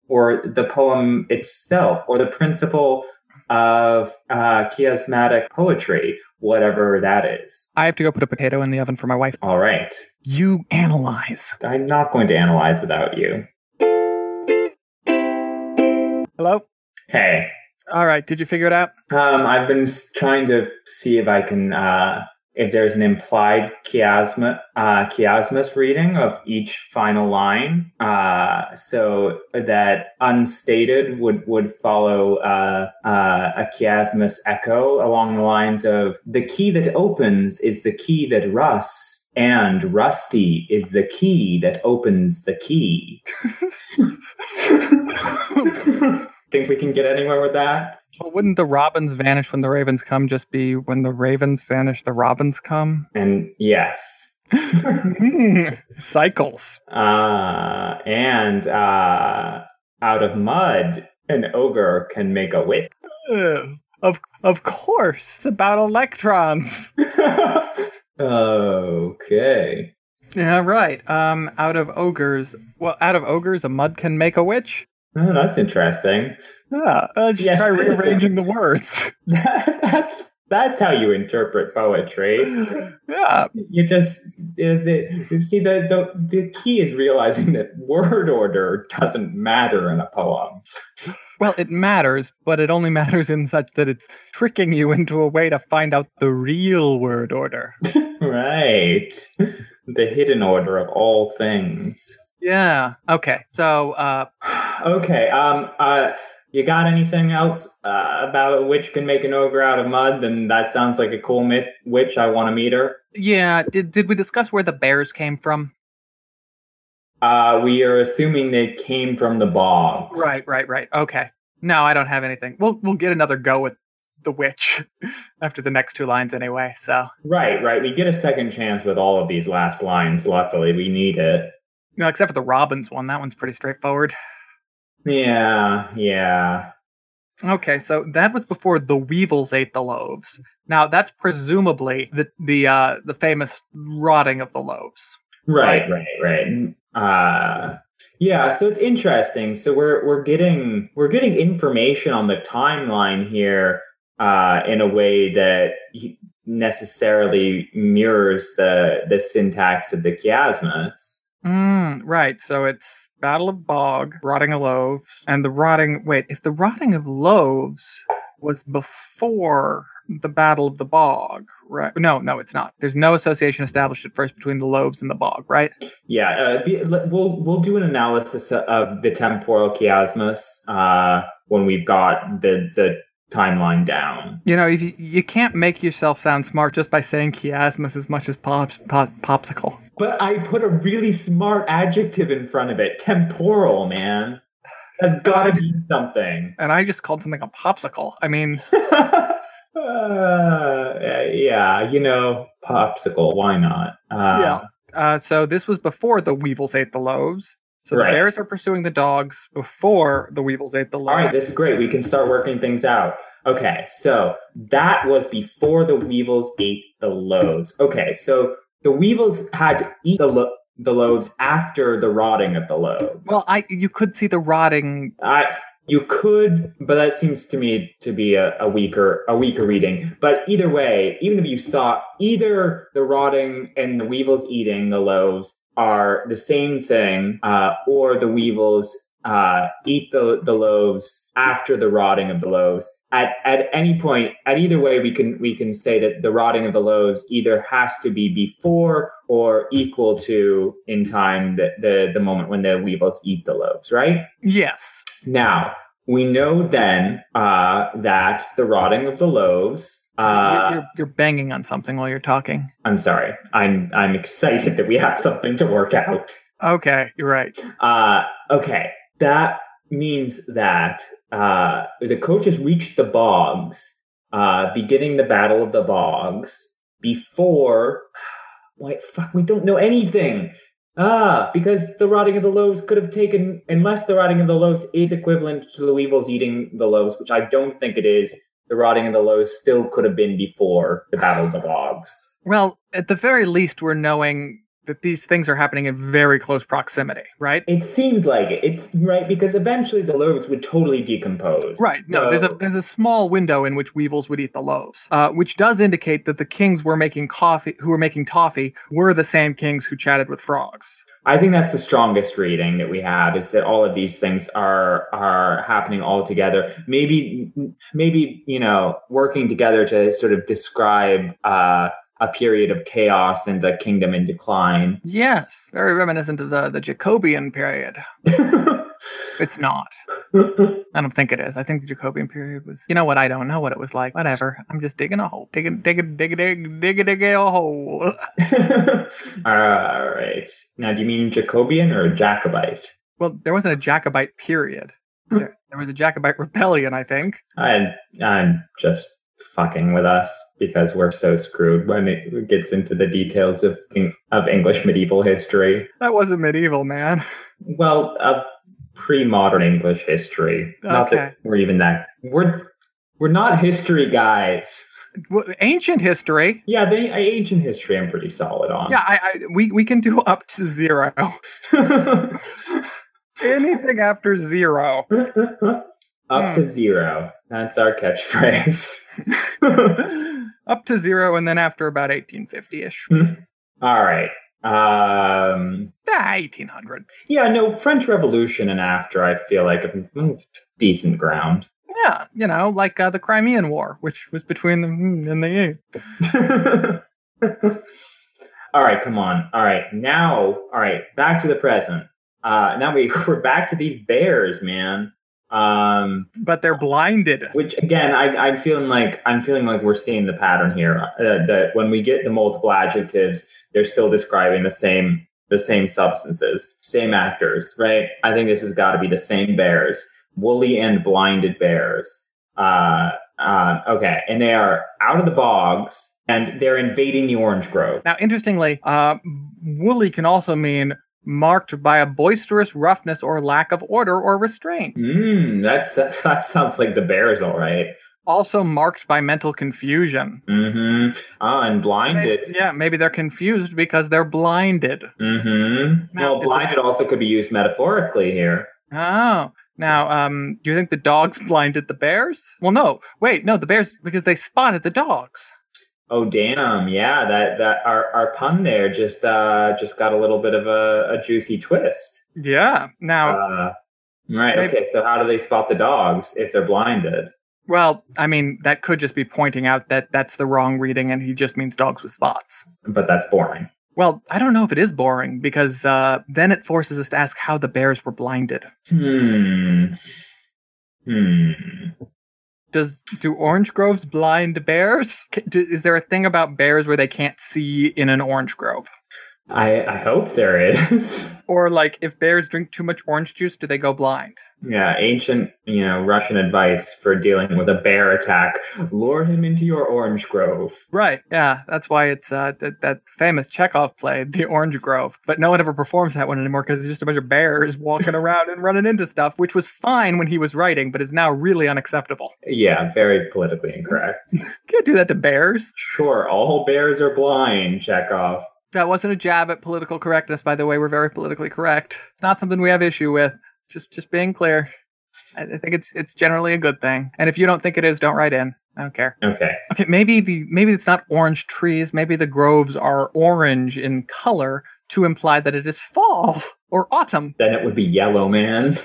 or the poem itself, or the principle of uh, chiasmatic poetry, whatever that is. I have to go put a potato in the oven for my wife. All right. You analyze. I'm not going to analyze without you. Hello? Hey, All right, did you figure it out? um, I've been trying to see if I can, uh, if there's an implied chiasma, uh, chiasmus reading of each final line, uh, so that unstated would would follow uh, uh, a chiasmus echo along the lines of the key that opens is the key that rusts. And rusty is the key that opens the key. Think we can get anywhere with that? Well, wouldn't the robins vanish when the ravens come just be when the ravens vanish, the robins come? And yes. Cycles. Uh, and uh, out of mud, an ogre can make a witch. Ugh. Of of course, it's about electrons. okay. Yeah, right. Um, out of ogres, well, out of ogres, a mud can make a witch. Oh, that's interesting. Yeah, uh, just Yes, try rearranging the words. that's that's how you interpret poetry. yeah, You just you see the, the the key is realizing that word order doesn't matter in a poem. well, it matters, but it only matters in such that it's tricking you into a way to find out the real word order. Right. The hidden order of all things. Yeah. Okay. So, uh, Okay. Um. Uh. You got anything else uh, about a witch can make an ogre out of mud? Then that sounds like a cool mit- witch. I want to meet her. yeah. Did did we discuss where the bears came from? Uh, we are assuming they came from the bogs. Right. Right. Right. Okay. No, I don't have anything. We'll we'll get another go with the witch after the next two lines anyway. So, Right. Right. We get a second chance with all of these last lines. Luckily, we need it. no, except for the robins one. That one's pretty straightforward. Yeah. Yeah. Okay, so that was before the weevils ate the loaves. Now that's presumably the the uh, the famous rotting of the loaves. Right, right, right. Uh yeah, so it's interesting. So we're we're getting we're getting information on the timeline here uh in a way that necessarily mirrors the the syntax of the chiasmus. Mm, right. So it's Battle of Bog, rotting of loaves, and the rotting. Wait, if the rotting of loaves was before the Battle of the Bog, right? No, no, it's not. There's no association established at first between the loaves and the bog, right? Yeah, uh, we'll we'll do an analysis of the temporal chiasmus uh when we've got the the timeline down. You know, you, you can't make yourself sound smart just by saying chiasmus as much as pops, pop, popsicle. But I put a really smart adjective in front of it. Temporal, man. That's gotta be something. And I just called something a popsicle. I mean, uh, yeah, you know, popsicle. Why not? Uh, Yeah. uh, so this was before the weevils ate the loaves. So the bears are pursuing the dogs before the weevils ate the loaves. All right, this is great. We can start working things out. Okay, so that was before the weevils ate the loaves. Okay, so the weevils had to eat the lo- the loaves after the rotting of the loaves. well, I you could see the rotting. I you could, but that seems to me to be a, a weaker a weaker reading. But either way, even if you saw either the rotting and the weevils eating the loaves are the same thing, uh, or the weevils uh, eat the the loaves after the rotting of the loaves, at at any point, at either way, we can we can say that the rotting of the loaves either has to be before or equal to in time the the, the moment when the weevils eat the loaves, right? Yes. Now we know then uh, that the rotting of the loaves. Uh, you're, you're, you're banging on something while you're talking. I'm sorry. I'm I'm excited that we have something to work out. Okay, you're right. Uh, okay, that means that uh, the coach has reached the bogs, uh, beginning the battle of the bogs before. Wait, fuck, we don't know anything. Ah, because the rotting of the loaves could have taken, unless the rotting of the loaves is equivalent to the weevils eating the loaves, which I don't think it is. The rotting of the lows still could have been before the battle of the bogs. Well, at the very least, we're knowing that these things are happening in very close proximity, right? It seems like it. It's right because eventually the loaves would totally decompose. Right. No, So- there's a there's a small window in which weevils would eat the loaves, uh, which does indicate that the kings were making coffee, who were making toffee, were the same kings who chatted with frogs. I think that's the strongest reading that we have is that all of these things are are happening all together. Maybe maybe you know working together to sort of describe uh, a period of chaos and a kingdom in decline. Yes, very reminiscent of the the Jacobean period. It's not. I don't think it is. I think the Jacobean period was. You know what? I don't know what it was like. Whatever. I'm just digging a hole. Digging, digging, digging, digging, digging, digging a hole. all right. Now, do you mean Jacobian or Jacobite? Well, there wasn't a Jacobite period. There, there was a Jacobite rebellion, I think. I, I'm just fucking with us because we're so screwed when it gets into the details of of English medieval history. That wasn't medieval, man. Well, of pre-modern English history. Not Okay. that we're even that. We're we're not history guys. Well, ancient history. Yeah, the uh, ancient history I'm pretty solid on. Yeah, I, I we we can do up to zero. Anything after zero. Up Hmm. to zero. That's our catchphrase. up to zero, and then after about 1850 ish. All right. Um, Ah, 1800. yeah, no, French Revolution and after, I feel like mm, decent ground. Yeah, you know, like uh, the Crimean War, which was between the mm, and the all right, come on. All right, now, all right, back to the present. Uh, now we we're back to these bears, man. Um, But they're blinded. which again, I, I'm feeling like I'm feeling like we're seeing the pattern here. Uh, that when we get the multiple adjectives, they're still describing the same the same substances, same actors, right? I think this has got to be the same bears, woolly and blinded bears. Uh, uh, okay, and they are out of the bogs and they're invading the orange grove. Now, interestingly, uh, woolly can also mean marked by a boisterous roughness or lack of order or restraint. Hmm, that's that, sounds like the bears, all right. Also marked by mental confusion. Mm-hmm. Ah, and blinded. Yeah, maybe they're confused because they're blinded. Mm-hmm. Now, Well, blinded also could be used metaphorically here. Oh. Now, um, do you think the dogs blinded the bears? Well, no. Wait, no, the bears because they spotted the dogs. Oh damn! Yeah, that that our our pun there just uh just got a little bit of a, a juicy twist. Yeah. Now, Uh, right. Maybe- Okay. So how do they spot the dogs if they're blinded? well, I mean, that could just be pointing out that that's the wrong reading and he just means dogs with spots. But that's boring. Well, I don't know if it is boring because uh, then it forces us to ask how the bears were blinded. Hmm. Hmm. Does do orange groves blind bears? Is there a thing about bears where they can't see in an orange grove? I I hope there is. Or like if bears drink too much orange juice, do they go blind? yeah, ancient you know Russian advice for dealing with a bear attack: lure him into your orange grove. Right. Yeah, that's why it's uh, that, that famous Chekhov play, The Orange Grove. But no one ever performs that one anymore because it's just a bunch of bears walking around and running into stuff, which was fine when he was writing, but is now really unacceptable. Yeah, very politically incorrect. Can't do that to bears. sure, all bears are blind. Chekhov. That wasn't a jab at political correctness, by the way. We're very politically correct. It's not something we have issue with. Just just being clear. I think it's it's generally a good thing. And if you don't think it is, don't write in. I don't care. Okay. Okay, maybe the maybe it's not orange trees. Maybe the groves are orange in color to imply that it is fall or autumn. Then it would be yellow man.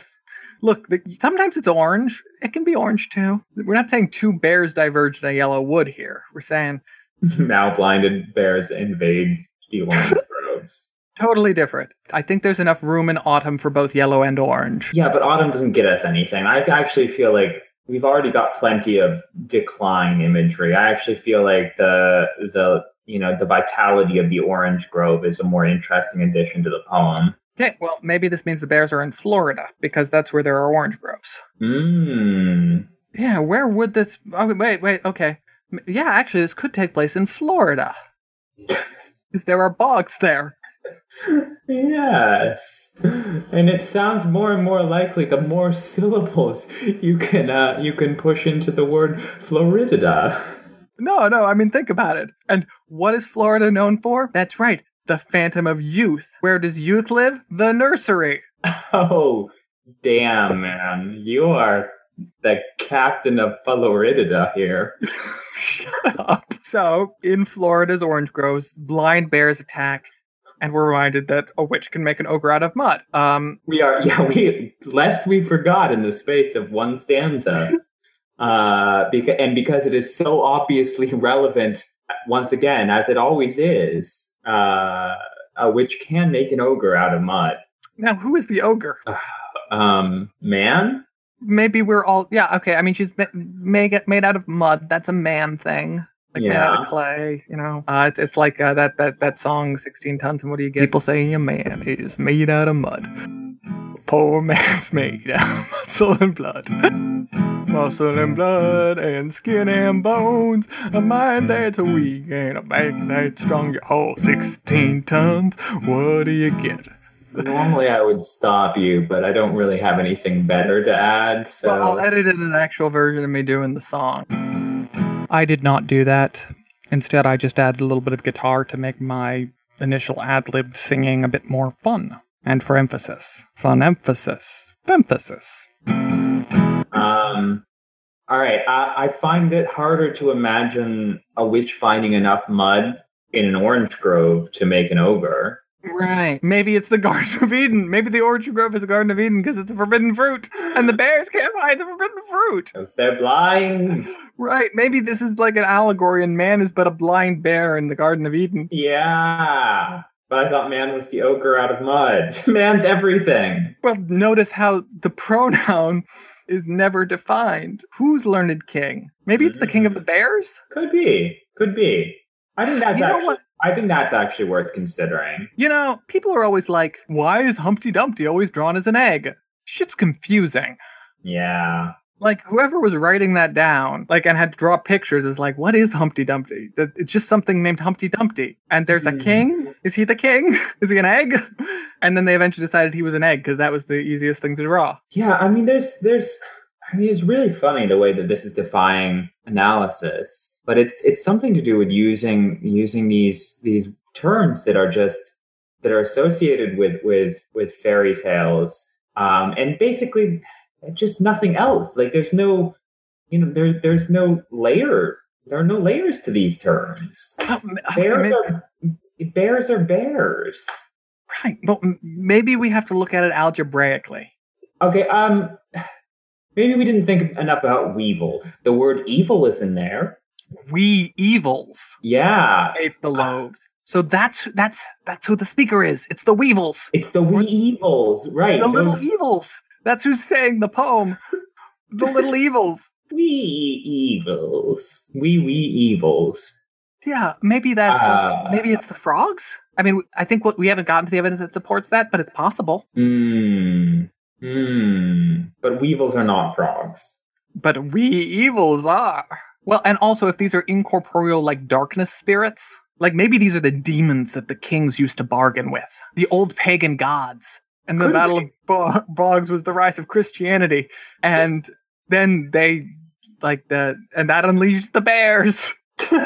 Look, the, sometimes it's orange. It can be orange too. We're not saying two bears diverged in a yellow wood here. We're saying now blinded bears invade the orange groves. totally different. I think there's enough room in autumn for both yellow and orange. Yeah, but autumn doesn't get us anything. I actually feel like we've already got plenty of decline imagery. I actually feel like the the you know the vitality of the orange grove is a more interesting addition to the poem. Okay, well, maybe this means the bears are in Florida because that's where there are orange groves. Mmm. Yeah, where would this? Oh, wait, wait, okay. Yeah, actually, this could take place in Florida. Because there are bogs there. Yes, and it sounds more and more likely the more syllables you can uh, you can push into the word Florida. No, no, I mean, think about it. And what is Florida known for? That's right, the Phantom of Youth. Where does youth live? The nursery. Oh, damn, man, you are the captain of Florida here. Shut up. So, in Florida's orange groves, blind bears attack, and we're reminded that a witch can make an ogre out of mud. Um, We are, yeah, we lest we forgot in the space of one stanza, uh, because and because it is so obviously relevant once again, as it always is, uh, a witch can make an ogre out of mud. now, who is the ogre? Um, man, Maybe we're all yeah okay. I mean, she's made made out of mud. That's a man thing. Like made out of clay, you know. Uh, it's it's like uh, that that that song, sixteen tons. And what do you get? People saying a man is made out of mud. Poor man's made out of muscle and blood. Muscle and blood and skin and bones. A mind that's weak and a back that's strong. Your whole sixteen tons. What do you get? Normally I would stop you, but I don't really have anything better to add. So Well, I'll edit in an actual version of me doing the song. I did not do that. Instead, I just added a little bit of guitar to make my initial ad libbed singing a bit more fun. And for emphasis. Fun emphasis. Emphasis. Um, all right. I, I find it harder to imagine a witch finding enough mud in an orange grove to make an ogre. Right. Maybe it's the Garden of Eden. Maybe the Orchard Grove is the Garden of Eden because it's a forbidden fruit. And the bears can't find the forbidden fruit. Because they're blind. Right. Maybe this is like an allegory and man is but a blind bear in the Garden of Eden. Yeah. But I thought man was the ogre out of mud. Man's everything. Well, notice how the pronoun is never defined. Who's learned king? Maybe it's the king of mm. the bears? Could be. Could be. I think that's You actually. I think that's actually worth considering. You know, people are always like, why is Humpty Dumpty always drawn as an egg? Shit's confusing. Yeah. Like, whoever was writing that down, like, and had to draw pictures is like, what is Humpty Dumpty? It's just something named Humpty Dumpty. And there's a Hmm. king? Is he the king? Is he an egg? And then they eventually decided he was an egg because that was the easiest thing to draw. Yeah, I mean, there's, there's, I mean, it's really funny the way that this is defying analysis, but it's, it's something to do with using, using these, these terms that are just, that are associated with, with, with fairy tales, um, and basically just nothing else. Like, there's no, you know, there, there's no layer. There are no layers to these terms. Bears are, bears are bears. Right. Well, m- maybe we have to look at it algebraically. Okay, um maybe we didn't think enough about weevil. The word evil is in there. We evils Yeah. ate the loaves. So that's that's that's who the speaker is. It's the weevils. It's the we evils, right. The little those evils. That's who's saying the poem. The little evils. we evils. We we evils. Yeah, maybe that's uh, maybe it's the frogs. I mean, I think what we haven't gotten to the evidence that supports that, but it's possible. Hmm. Hmm. But weevils are not frogs. But we evils are. Well, and also if these are incorporeal like darkness spirits, like maybe these are the demons that the kings used to bargain with. The old pagan gods. And the Could Battle be. of Bo- Bogs was the rise of Christianity. And then they like the and that unleashed the bears. who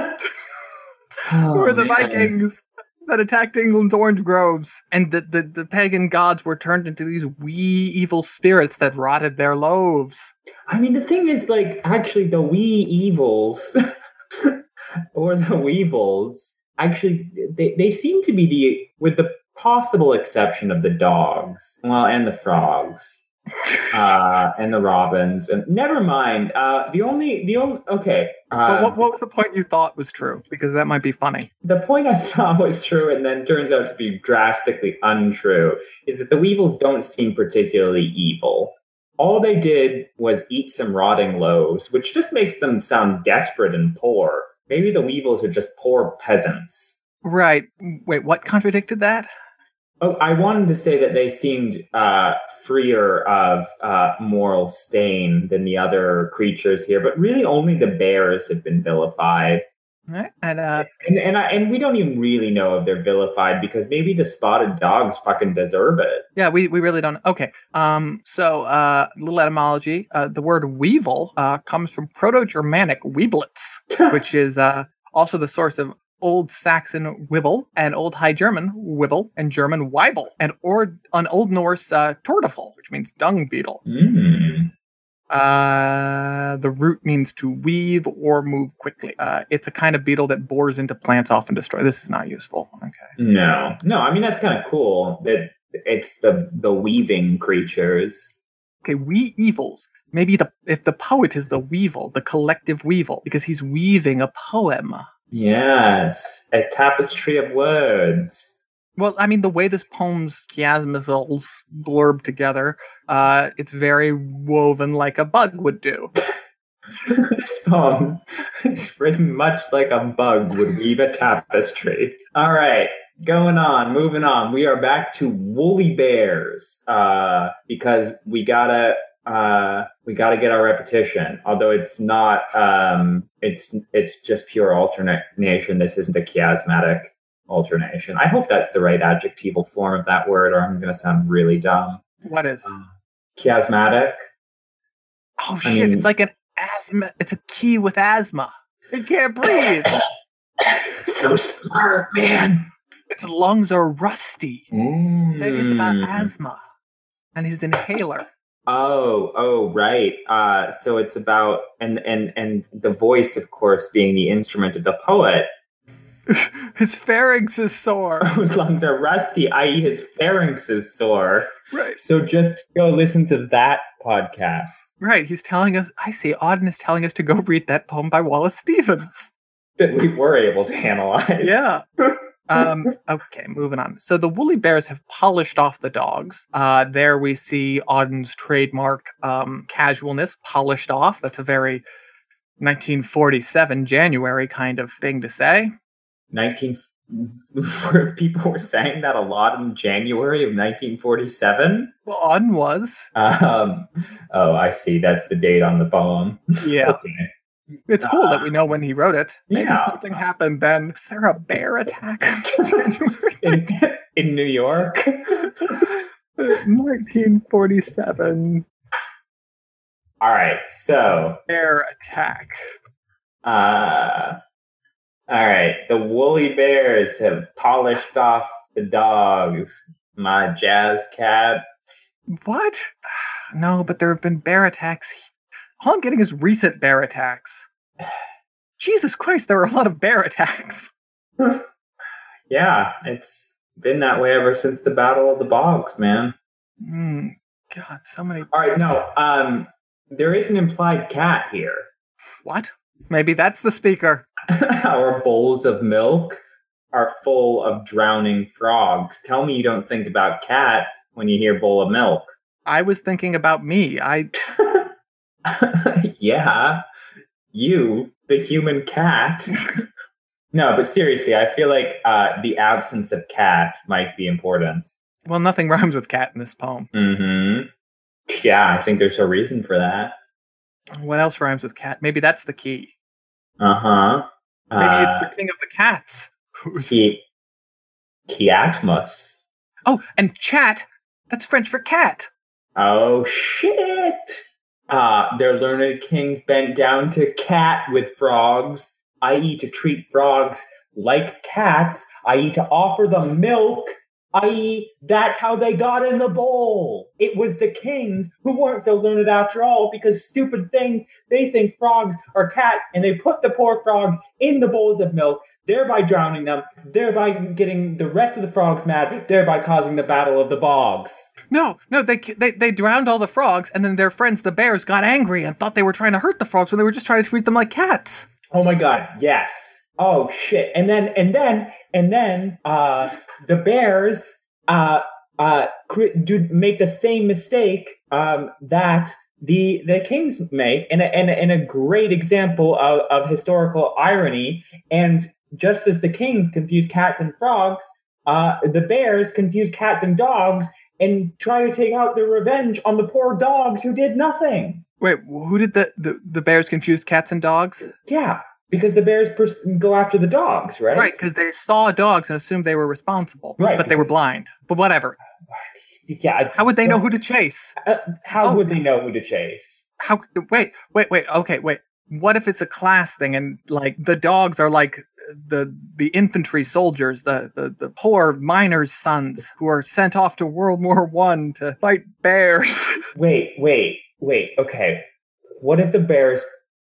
are the Oh, man. Vikings that attacked England's orange groves. And the, the, the pagan gods were turned into these wee evil spirits that rotted their loaves. I mean, the thing is, like, actually, the wee evils or the weevils actually they, they seem to be the with the possible exception of the dogs, well, and the frogs. Uh, and the robins. And never mind. Uh, the only the only okay. But what, what was the point you thought was true? Because that might be funny. the point I thought was true and then turns out to be drastically untrue is that the Weevils don't seem particularly evil. All they did was eat some rotting loaves, which just makes them sound desperate and poor. Maybe the Weevils are just poor peasants. Right. Wait, what contradicted that? Oh, I wanted to say that they seemed uh, freer of uh, moral stain than the other creatures here, but really only the bears have been vilified. Right. And uh, And and, I, and we don't even really know if they're vilified because maybe the spotted dogs fucking deserve it. yeah, we, we really don't. Okay. Um. So, uh, little etymology. Uh, the word weevil uh comes from Proto-Germanic webilaz, which is uh also the source of Old Saxon wibil and Old High German wibil and German Wiebel and or on Old Norse uh, tordyfill, which means dung beetle. Mm. Uh, the root means to weave or move quickly. Uh, it's a kind of beetle that bores into plants, often destroy. This is not useful. Okay. No, no. I mean that's kind of cool that it's the the weaving creatures. Okay, we evils. Maybe the if the poet is the weevil, the collective weevil, because he's weaving a poem. Yes, a tapestry of words. Well, I mean, the way this poem's chiasmicals blurb together, uh, it's very woven like a bug would do. this poem is written much like a bug would weave a tapestry. All right, going on, moving on. We are back to woolly bears uh, because we gotta uh, we gotta get our repetition. Although it's not, um, it's it's just pure alternation. This isn't a chiasmatic alternation. I hope that's the right adjectival form of that word, or I'm gonna sound really dumb. What is? Chiasmatic. Oh I shit! mean- it's like an asthma. It's a key with asthma. It can't breathe. So smart, man. its lungs are rusty. Maybe it's about Mm. asthma and his inhaler. Oh, oh, right. Uh, so it's about and and and the voice, of course, being the instrument of the poet, His pharynx is sore. whose lungs are rusty, i.e., his pharynx is sore. Right. So just go listen to that podcast. Right. He's telling us. I see. Auden is telling us to go read that poem by Wallace Stevens. That we were able to analyze. Yeah. um, okay, moving on. So the woolly bears have polished off the dogs. Uh, there we see Auden's trademark um, casualness polished off. That's a very 1947 January kind of thing to say. 19. where People were saying that a lot in January of 1947. Well, Auden was. Um, oh, I see. That's the date on the poem. Yeah. Okay. It's cool that we know when he wrote it. Maybe Yeah. something happened then. Was there a bear attack in In, in New York. 1947 All right, so bear attack. uh all right, the woolly bears have polished off the dogs. My jazz cat. What? No, but there have been bear attacks. All I'm getting is recent bear attacks. Jesus Christ, there are a lot of bear attacks. Yeah, it's been that way ever since the Battle of the Bogs, man. Hmm. God, so many. All right, no, um there is an implied cat here. What? Maybe that's the speaker. Our bowls of milk are full of drowning frogs. Tell me you don't think about cat when you hear bowl of milk. I was thinking about me. I. yeah, you, the human cat. no, but seriously, I feel like uh, the absence of cat might be important. Well, nothing rhymes with cat in this poem. hmm Yeah, I think there's a reason for that. What else rhymes with cat? Maybe that's the key. Uh-huh. Maybe Uh it's the king of the cats. Who's... Ki- Kiatmus. Oh, and chat. That's French for cat. Oh shit! Uh, their learned kings bent down to cat with frogs, i.e., to treat frogs like cats, i.e., to offer them milk, i.e., that's how they got in the bowl. It was the kings who weren't so learned after all because stupid thing, they think frogs are cats and they put the poor frogs in the bowls of milk, thereby drowning them, thereby getting the rest of the frogs mad, thereby causing the battle of the bogs. no, no, they, they they drowned all the frogs, and then their friends, the bears, got angry and thought they were trying to hurt the frogs when they were just trying to treat them like cats. Oh my god, yes. Oh shit. And then and then and then uh the bears uh uh do make the same mistake um that the the kings make and a, and a, and a great example of, of historical irony and just as the kings confuse cats and frogs uh the bears confuse cats and dogs and try to take out their revenge on the poor dogs who did nothing Wait, who did the the, the bears confuse cats and dogs? yeah because the bears pers- go after the dogs right Right, because they saw dogs and assumed they were responsible, Right, but they were blind. But whatever. yeah How would they know who to chase? Uh, how Oh. would they know who to chase? How? Wait, wait, wait. Okay, wait. What if it's a class thing and like the dogs are like the the infantry soldiers, the the, the poor miners' sons who are sent off to World War One to fight bears? Wait, wait, wait. Okay, what if the bears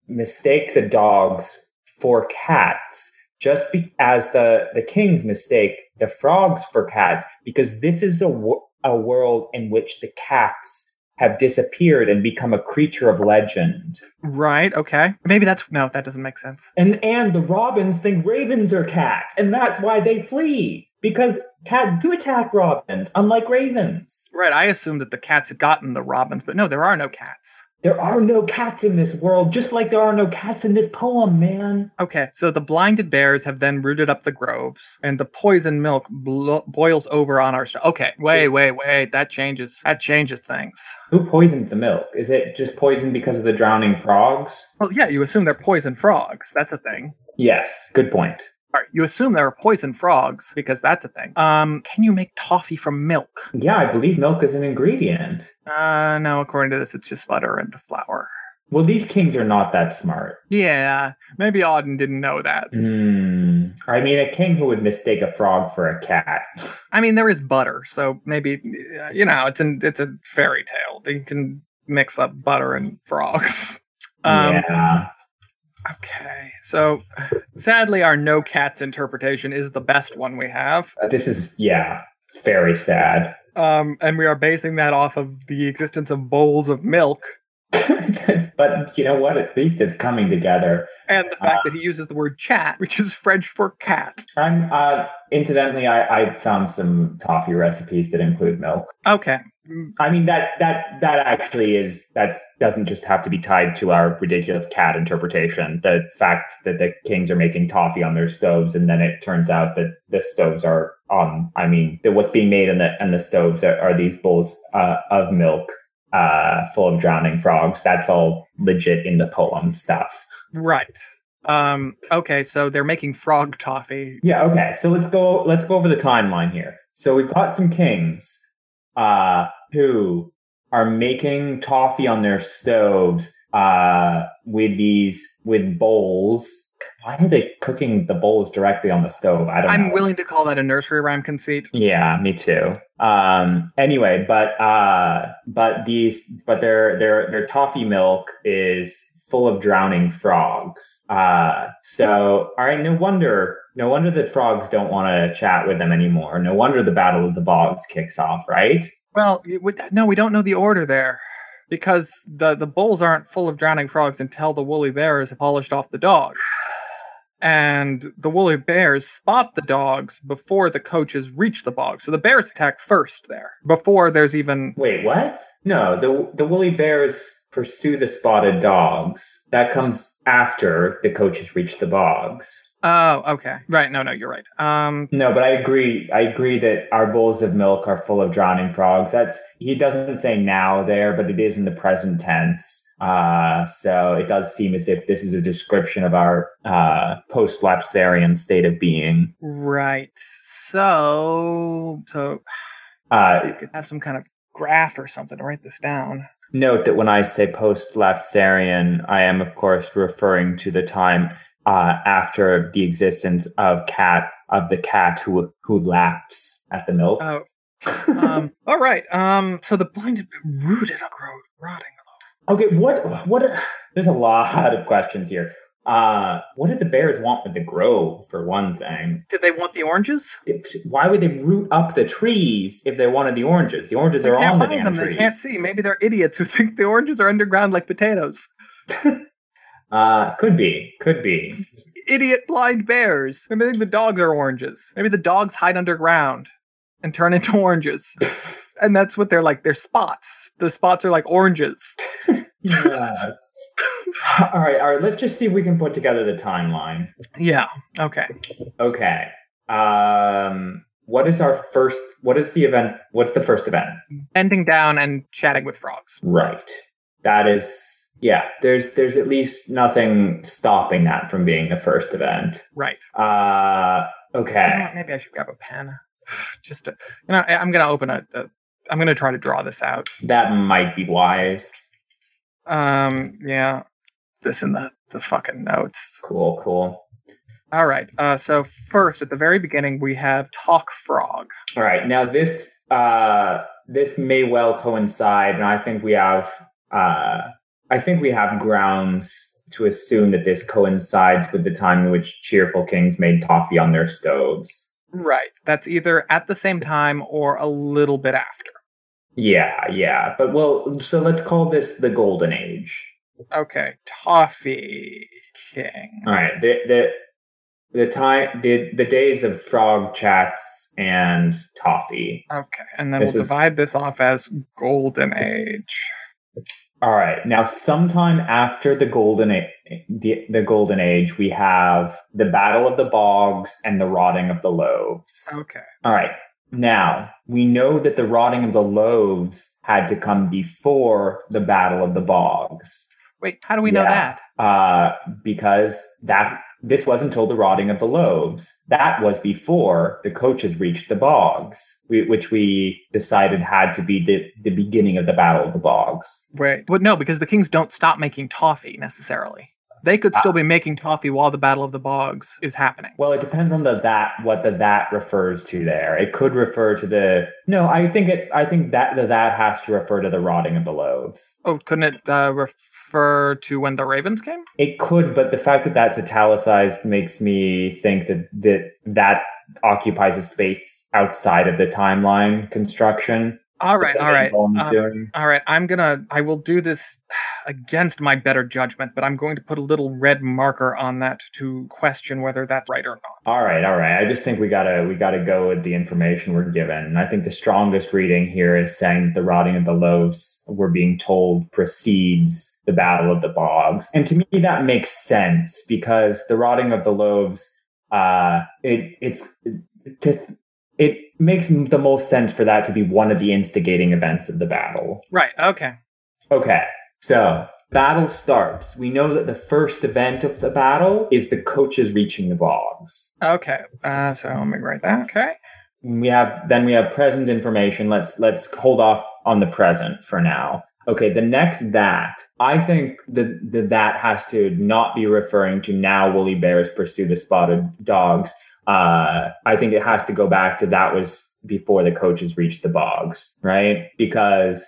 mistake the dogs for cats, just be- as the the kings mistake the frogs for cats? Because this is a wo- a world in which the cats have disappeared and become a creature of legend. right. Okay. Maybe that's no. That doesn't make sense. And and the robins think ravens are cats, and that's why they flee. Because cats do attack robins, unlike ravens. Right. I assumed that the cats had gotten the robins, but no, there are no cats. There are no cats in this world, just like there are no cats in this poem, man. Okay, so the blinded bears have then rooted up the groves, and the poison milk blo- boils over on our. St- okay, wait, wait, wait. That changes. That changes things. Who poisoned the milk? Is it just poison because of the drowning frogs? Well, yeah, you assume they're poison frogs. That's a thing. Yes, good point. All right, you assume there are poison frogs because that's a thing. Um, can you make toffee from milk? Yeah, I believe milk is an ingredient. Uh, no. According to this, it's just butter and flour. Well, these kings are not that smart. Yeah, maybe Auden didn't know that. Hmm. I mean, a king who would mistake a frog for a cat. I mean, there is butter, so maybe uh, you know it's an it's a fairy tale. You can mix up butter and frogs. Um, yeah. Okay, so sadly, our no cats interpretation is the best one we have, This is, yeah, very sad. um, and we are basing that off of the existence of bowls of milk but you know what? At least it's coming together. and the fact that he uses the word chat, which is French for cat. I'm, uh, incidentally, I, I found some toffee recipes that include milk. Okay, I mean that that that actually is that's doesn't just have to be tied to our ridiculous cat interpretation. The fact that the kings are making toffee on their stoves, and then it turns out that the stoves are um I mean that what's being made in the and the stoves are, are these bowls uh, of milk uh full of drowning frogs. That's all legit in the poem stuff. right. Um, okay, so they're making frog toffee. Yeah, okay. So let's go let's go over the timeline here. So we've got some kings uh who are making toffee on their stoves uh with these with bowls. Why are they cooking the bowls directly on the stove? I don't I'm know. willing to call that a nursery rhyme conceit. Yeah, me too. Um anyway, but uh but these but their their their toffee milk is full of drowning frogs. Uh so all right, no wonder no wonder that frogs don't want to chat with them anymore. No wonder the battle of the bogs kicks off, right? Well, would- no, we don't know the order there because the the bowls aren't full of drowning frogs until the woolly bears have polished off the dogs. And the woolly bears spot the dogs before the coaches reach the bog. So the bears attack first there before there's even Wait, what? No, the the woolly bears pursue the spotted dogs. That comes after the coaches reach the bogs. Oh, okay. Right. No, no, you're right. Um No, but I agree. I agree that our bowls of milk are full of drowning frogs. That's he doesn't say now there, but it is in the present tense. Uh, so it does seem as if this is a description of our uh, post-lapsarian state of being. right. So so Uh, you could have some kind of graph or something to write this down. note that when I say post-lapsarian, I am of course referring to the time uh, after the existence of cat of the cat who who laps at the milk. Oh. um all right. Um so the blinded rooted growth rotting. Okay, what what? There's a lot of questions here. Uh, what did the bears want with the grove, for one thing? Did they want the oranges? Why would they root up the trees if they wanted the oranges? The oranges They are on the damn them. trees. They can't see. Maybe they're idiots who think the oranges are underground like potatoes. Uh, could be, could be. Idiot blind bears. Maybe think the dogs are oranges. Maybe the dogs hide underground and turn into oranges. and that's what they're like. They're spots. The spots are like oranges. Yes. all right, all right. Let's just see if we can put together the timeline. Yeah. Okay. Okay. Um, what is our first? What is the event? What's the first event? Bending down and chatting with frogs. Right. That is. Yeah. There's there's at least nothing stopping that from being the first event. Right. Uh. You know Okay. Maybe I should grab a pen. Just to, you know, I'm gonna open a. a I'm gonna try to draw this out. That might be wise. Um. Yeah. This in the the fucking notes. Cool. Cool. All right. Uh. So first, at the very beginning, we have talk frog. All right. Now this uh this may well coincide, and I think we have uh I think we have grounds to assume that this coincides with the time in which cheerful kings made toffee on their stoves. Right. That's either at the same time or a little bit after. Yeah, yeah. But well, so let's call this the golden age. Okay. Toffee King. All right. The the the time the the days of frog chats and toffee. Okay. And then This we'll is- divide this off as Golden Age. All right. Now, sometime after the golden a- the, the golden age, we have the battle of the bogs and the rotting of the loaves. Okay. All right. Now we know that the rotting of the loaves had to come before the battle of the bogs, Wait, how do we know that? uh, because that this wasn't until the rotting of the loaves. That was before the coaches reached the bogs, which we decided had to be the, the beginning of the battle of the bogs. Right. But no, because the kings don't stop making toffee necessarily. They could still be making toffee while the Battle of the Bogs is happening. Well, it depends on the that what the that refers to there. It could refer to the no. I think it. I think that the that has to refer to the rotting of the loaves. Oh, couldn't it uh, refer to when the ravens came? It could, but the fact that that's italicized makes me think that that that occupies a space outside of the timeline construction. All right, all right. Uh. All right, I'm gonna. I will do this against my better judgment, but I'm going to put a little red marker on that to question whether that's right or not. All right, all right. I just think we gotta we gotta go with the information we're given. And I think the strongest reading here is saying that the rotting of the loaves we're being told precedes the battle of the bogs. And to me that makes sense because the rotting of the loaves uh it it's to it makes the most sense for that to be one of the instigating events of the battle. Right. Okay. Okay, so battle starts. We know that the first event of the battle is the coaches reaching the bogs. Okay. Uh, so let me write that. Okay. we have then we have present information let's let's hold off on the present for now okay the next that i think the, the that has to not be referring to now woolly bears pursue the spotted dogs uh i think it has to go back to that was before the coaches reached the bogs right because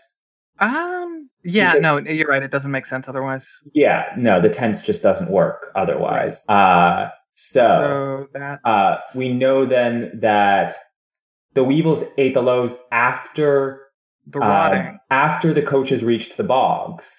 Um. Yeah. Because- No, you're right. It doesn't make sense otherwise. yeah no the tense just doesn't work otherwise uh So that's. Uh, we know then that the Weevils ate the loaves after the um, rotting. after the coaches reached the bogs.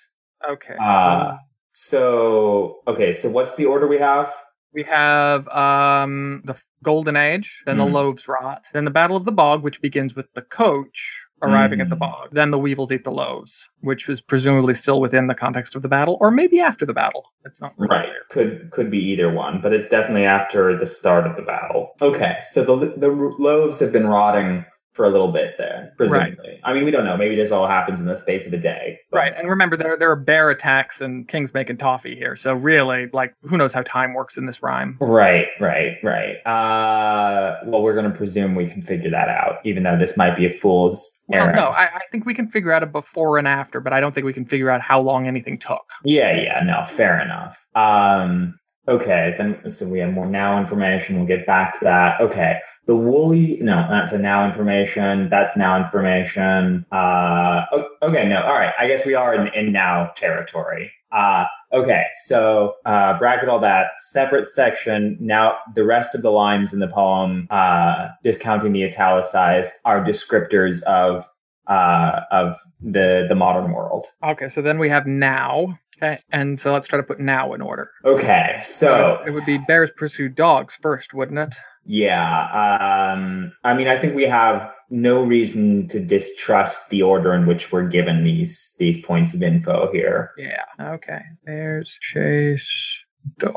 okay. uh, so So okay, so what's the order we have? We have um the Golden Age, then Mhm. the Loaves rot, then the Battle of the Bog, which begins with the coach arriving at the Mhm. bog. Then the Weevils eat the loaves, which was presumably still within the context of the battle, or maybe after the battle. It's not really Right, clear. could could be either one, but it's definitely after the start of the battle. Okay, so the the loaves have been rotting for a little bit there, presumably. I mean, we don't know. Maybe this all happens in the space of a day. but- Right, and remember there there are bear attacks and kings making toffee here, so really, like, who knows how time works in this rhyme? Right, right, right. Uh, well, we're going to presume we can figure that out, even though this might be a fool's Well, errand. no, I, I think we can figure out a before and after, but I don't think we can figure out how long anything took. Yeah, yeah, no, fair enough. Um, okay, then so we have more now information. We'll get back to that. Okay, the woolly, no, that's a now information. That's now information. Uh, okay, no, all right. I guess we are in, in now territory. Uh, okay, so uh, bracket all that separate section. Now the rest of the lines in the poem, uh, discounting the italicized, are descriptors of uh, of the the modern world. Okay, so then we have now. Okay, and so let's try to put now in order. Okay, so it would be bears pursue dogs first, wouldn't it? Yeah. Um, I mean, I think we have no reason to distrust the order in which we're given these these points of info here. Yeah. Okay. Bears chase dogs.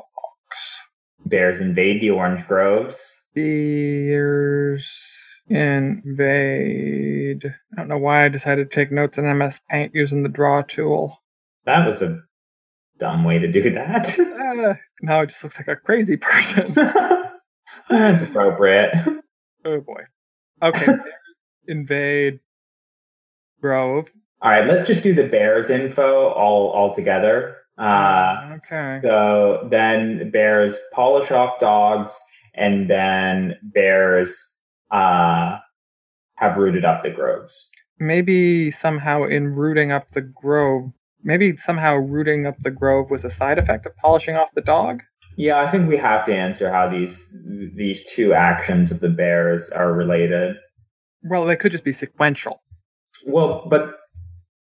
Bears invade the orange groves. Bears invade. I don't know why I decided to take notes in MS Paint using the draw tool. That was a dumb way to do that. uh, now it just looks like a crazy person. That's appropriate. Oh boy. Okay. invade Grove. All right, let's just do the Bears info all all together. Uh, okay. So then Bears polish off dogs, and then Bears uh, have rooted up the groves. Maybe somehow in rooting up the grove, maybe somehow rooting up the grove was a side effect of polishing off the dog. Yeah, I think we have to answer how these these two actions of the bears are related. Well, they could just be sequential. Well, but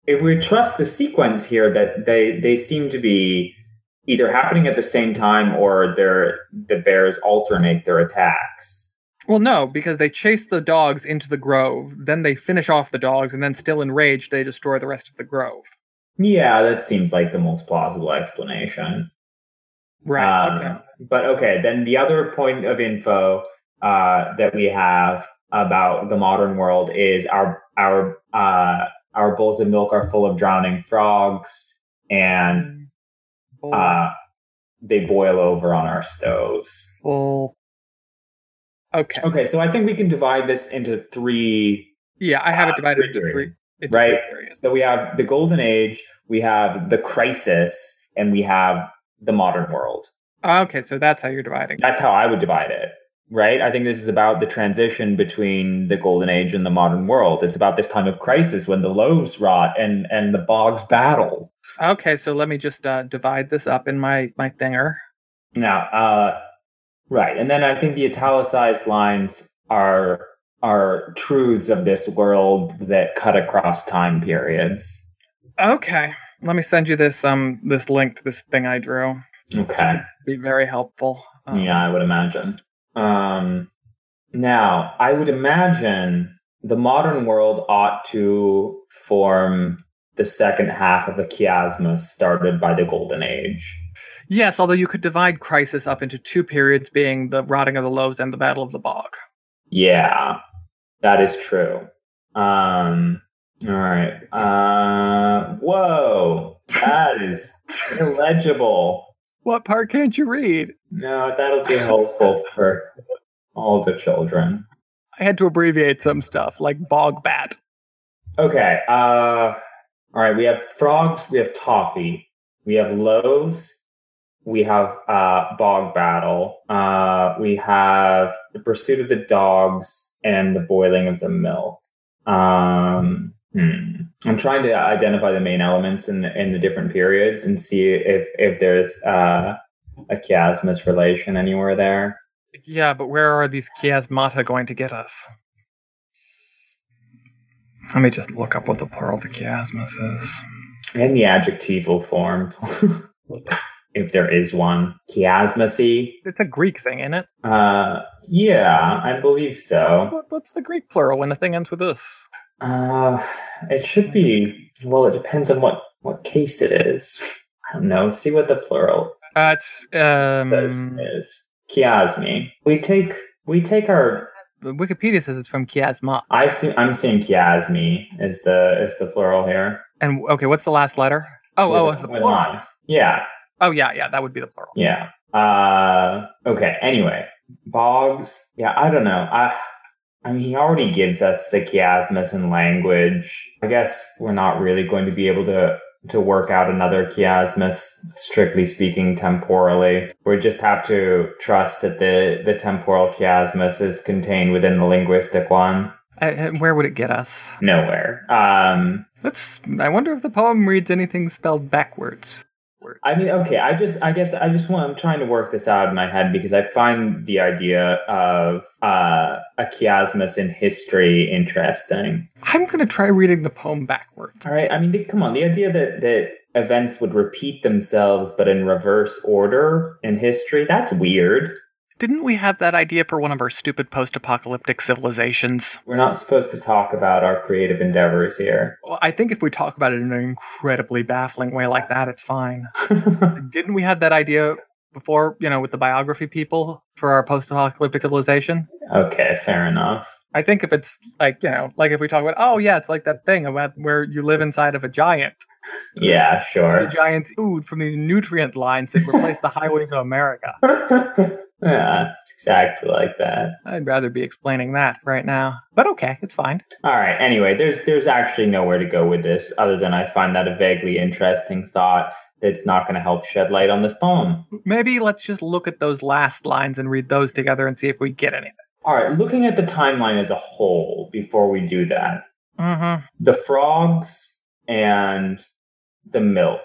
if we trust the sequence here, that they they seem to be either happening at the same time or they're the bears alternate their attacks. Well, no, because they chase the dogs into the grove, then they finish off the dogs, and then still enraged, they destroy the rest of the grove. Yeah, that seems like the most plausible explanation. Right. Um, okay. But okay, then the other point of info uh, that we have about the modern world is our our uh, our bowls of milk are full of drowning frogs, and uh, they boil over on our stoves. Full. Okay. Okay, so I think we can divide this into three. Yeah, I have it divided into three. Right. So we have the golden age, we have the crisis, and we have the modern world. Okay, so that's how you're dividing. That's how I would divide it, right? I think this is about the transition between the golden age and the modern world. It's about this time of crisis when the loaves rot and and the bogs battle. Okay, so let me just uh, divide this up in my my thinger. Now, uh, right, and then I think the italicized lines are are truths of this world that cut across time periods. Okay. Let me send you this um this link to this thing I drew. Okay. Be very helpful. Um, yeah, I would imagine. Um now, I would imagine the modern world ought to form the second half of a chiasma started by the golden age. Yes, although you could divide crisis up into two periods being the rotting of the loaves and the battle of the bog. Yeah. That is true. Um all right. Uh, whoa, that is illegible. What part can't you read? No, that'll be helpful for all the children. I had to abbreviate some stuff like bog bat. Okay. Uh, all right. We have frogs. We have toffee. We have loaves. We have uh, bog battle. Uh, we have the pursuit of the dogs and the boiling of the milk. Um, Hmm. I'm trying to identify the main elements in the, in the different periods and see if if there's uh, a chiasmus relation anywhere there. Yeah, but where are these chiasmata going to get us? Let me just look up what the plural of chiasmus is. In the adjectival form, if there is one. Chiasmacy. It's a Greek thing, isn't it? Uh, yeah, I believe so. What, what's the Greek plural when the thing ends with this? Uh, it should be. Well, it depends on what what case it is. I don't know. See what the plural uh, um, is. Chiasmi. We take we take our. Wikipedia says it's from chiasma. I see. I'm seeing chiasmi is the is the plural here. And okay, what's the last letter? Oh, with, oh, it's the plural. Yeah. Oh, yeah, yeah. That would be the plural. Yeah. Uh. Okay. Anyway, bogs. Yeah. I don't know. I I mean, he already gives us the chiasmus in language. I guess we're not really going to be able to to work out another chiasmus, strictly speaking, temporally. We just have to trust that the the temporal chiasmus is contained within the linguistic one. Uh, where would it get us? Nowhere. Um, Let's. I wonder if the poem reads anything spelled backwards. Backwards. I mean, okay, I just, I guess, I just want, I'm trying to work this out in my head because I find the idea of uh, a chiasmus in history interesting. I'm going to try reading the poem backwards. All right, I mean, the, come on, the idea that that events would repeat themselves but in reverse order in history, that's weird. Didn't we have that idea for one of our stupid post apocalyptic civilizations? We're not supposed to talk about our creative endeavors here. Well, I think if we talk about it in an incredibly baffling way like that, it's fine. Didn't we have that idea before, you know, with the biography people for our post apocalyptic civilization? okay, fair enough. I think if it's like, you know, like if we talk about, oh, yeah, it's like that thing about where you live inside of a giant. Yeah, sure. The giants food from these nutrient lines that replace the highways of America. yeah, it's exactly like that. I'd rather be explaining that right now. But okay, it's fine. All right. Anyway, there's there's actually nowhere to go with this other than I find that a vaguely interesting thought that's not going to help shed light on this poem. Maybe let's just look at those last lines and read those together and see if we get anything. All right. Looking at the timeline as a whole before we do that, Mm-hmm. the frogs and the milk.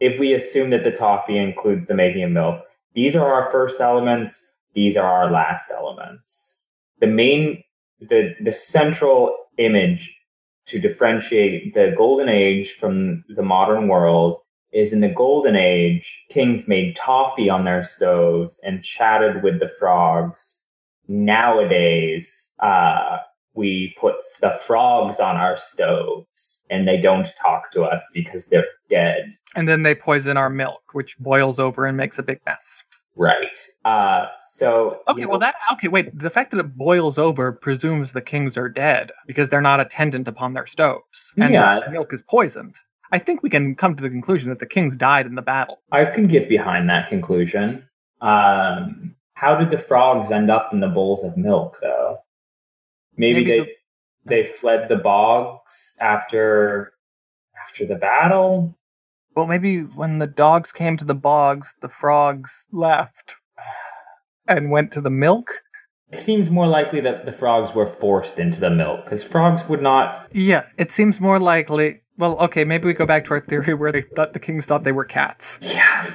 If we assume that the toffee includes the making of milk, these are our first elements. These are our last elements. The main, the the central image to differentiate the golden age from the modern world is in the golden age, kings made toffee on their stoves and chatted with the frogs. Nowadays, uh, we put the frogs on our stoves and they don't talk to us because they're dead. And then they poison our milk, which boils over and makes a big mess. Right. Uh, so. Okay, you well that okay, wait. The fact that it boils over presumes the kings are dead because they're not attendant upon their stoves. And Yeah. the milk is poisoned. I think we can come to the conclusion that the kings died in the battle. I can get behind that conclusion. Um, how did the frogs end up in the bowls of milk, though? Maybe, Maybe they the- they fled the bogs after after the battle. Well, maybe when the dogs came to the bogs, the frogs left and went to the milk. It seems more likely that the frogs were forced into the milk because frogs would not. Yeah, it seems more likely. Well, okay, maybe we go back to our theory where they thought the kings thought they were cats. Yeah,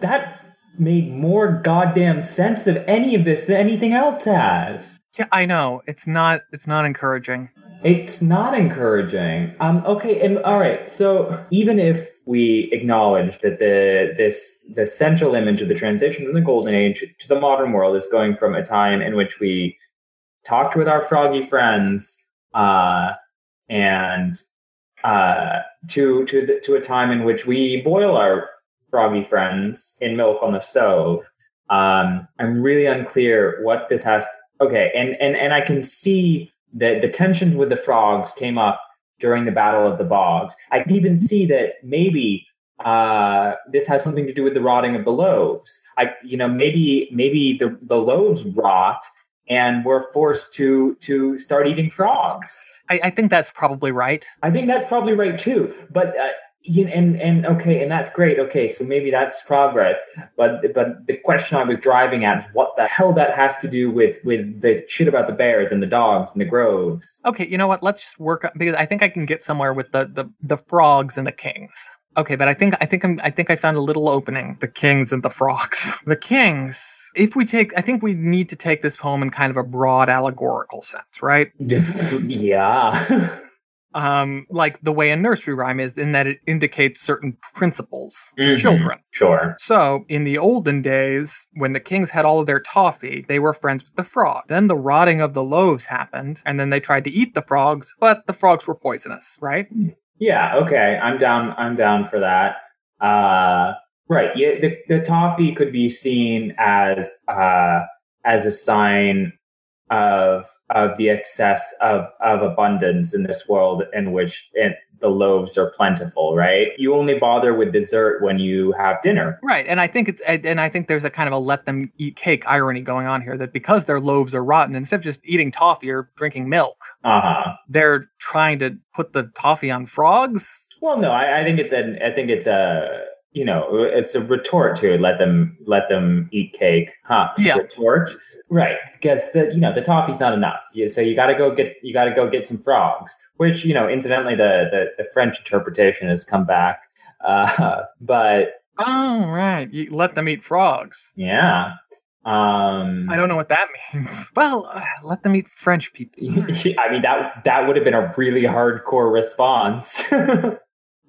that made more goddamn sense of any of this than anything else has. Yeah, I know. It's not it's not encouraging. It's not encouraging. Um, okay, and all right. So even if we acknowledge that the this the central image of the transition from the golden age to the modern world is going from a time in which we talked with our froggy friends, uh, and uh, to to the, to a time in which we boil our froggy friends in milk on the stove. Um, I'm really unclear what this has. Okay, and and and I can see that the tensions with the frogs came up during the Battle of the Bogs. I can even see that maybe uh, this has something to do with the rotting of the loaves. I, you know, maybe maybe the the loaves rot, and we're forced to to start eating frogs. I, I think that's probably right. I think that's probably right too. But uh, you and and okay, and that's great. Okay, so maybe that's progress. But but the question I was driving at is what the hell that has to do with with the shit about the bears and the dogs and the groves. Okay, you know what? Let's just work because I think I can get somewhere with the, the the frogs and the kings. Okay, but I think I think I'm I think I found a little opening. The kings and the frogs. The kings. If we take, I think we need to take this poem in kind of a broad allegorical sense, right? yeah. Um, like the way a nursery rhyme is, in that it indicates certain principles to Mhm. children. Sure. So, in the olden days, when the kings had all of their toffee, they were friends with the frog. Then the rotting of the loaves happened, and then they tried to eat the frogs, but the frogs were poisonous, right? Yeah. Okay. I'm down. I'm down for that. Uh, right. Yeah. The, the toffee could be seen as uh, as a sign of of the excess of of abundance in this world in which it, the loaves are plentiful. Right. You only bother with dessert when you have dinner. Right, and I think it's and I think there's a kind of a let them eat cake irony going on here that because their loaves are rotten, instead of just eating toffee or drinking milk, Uh huh. they're trying to put the toffee on frogs. Well, no, I, I think it's an. I think it's a. You know, it's a retort to let them let them eat cake, huh? Yeah. Retort, right? Because the you know the toffee's not enough. You, so you got to go get you got to go get some frogs. Which you know, incidentally, the the, the French interpretation has come back. Uh, but Oh, right. You let them eat frogs. Yeah. Um, I don't know what that means. Well, uh, let them eat French people. I mean that that would have been a really hardcore response. The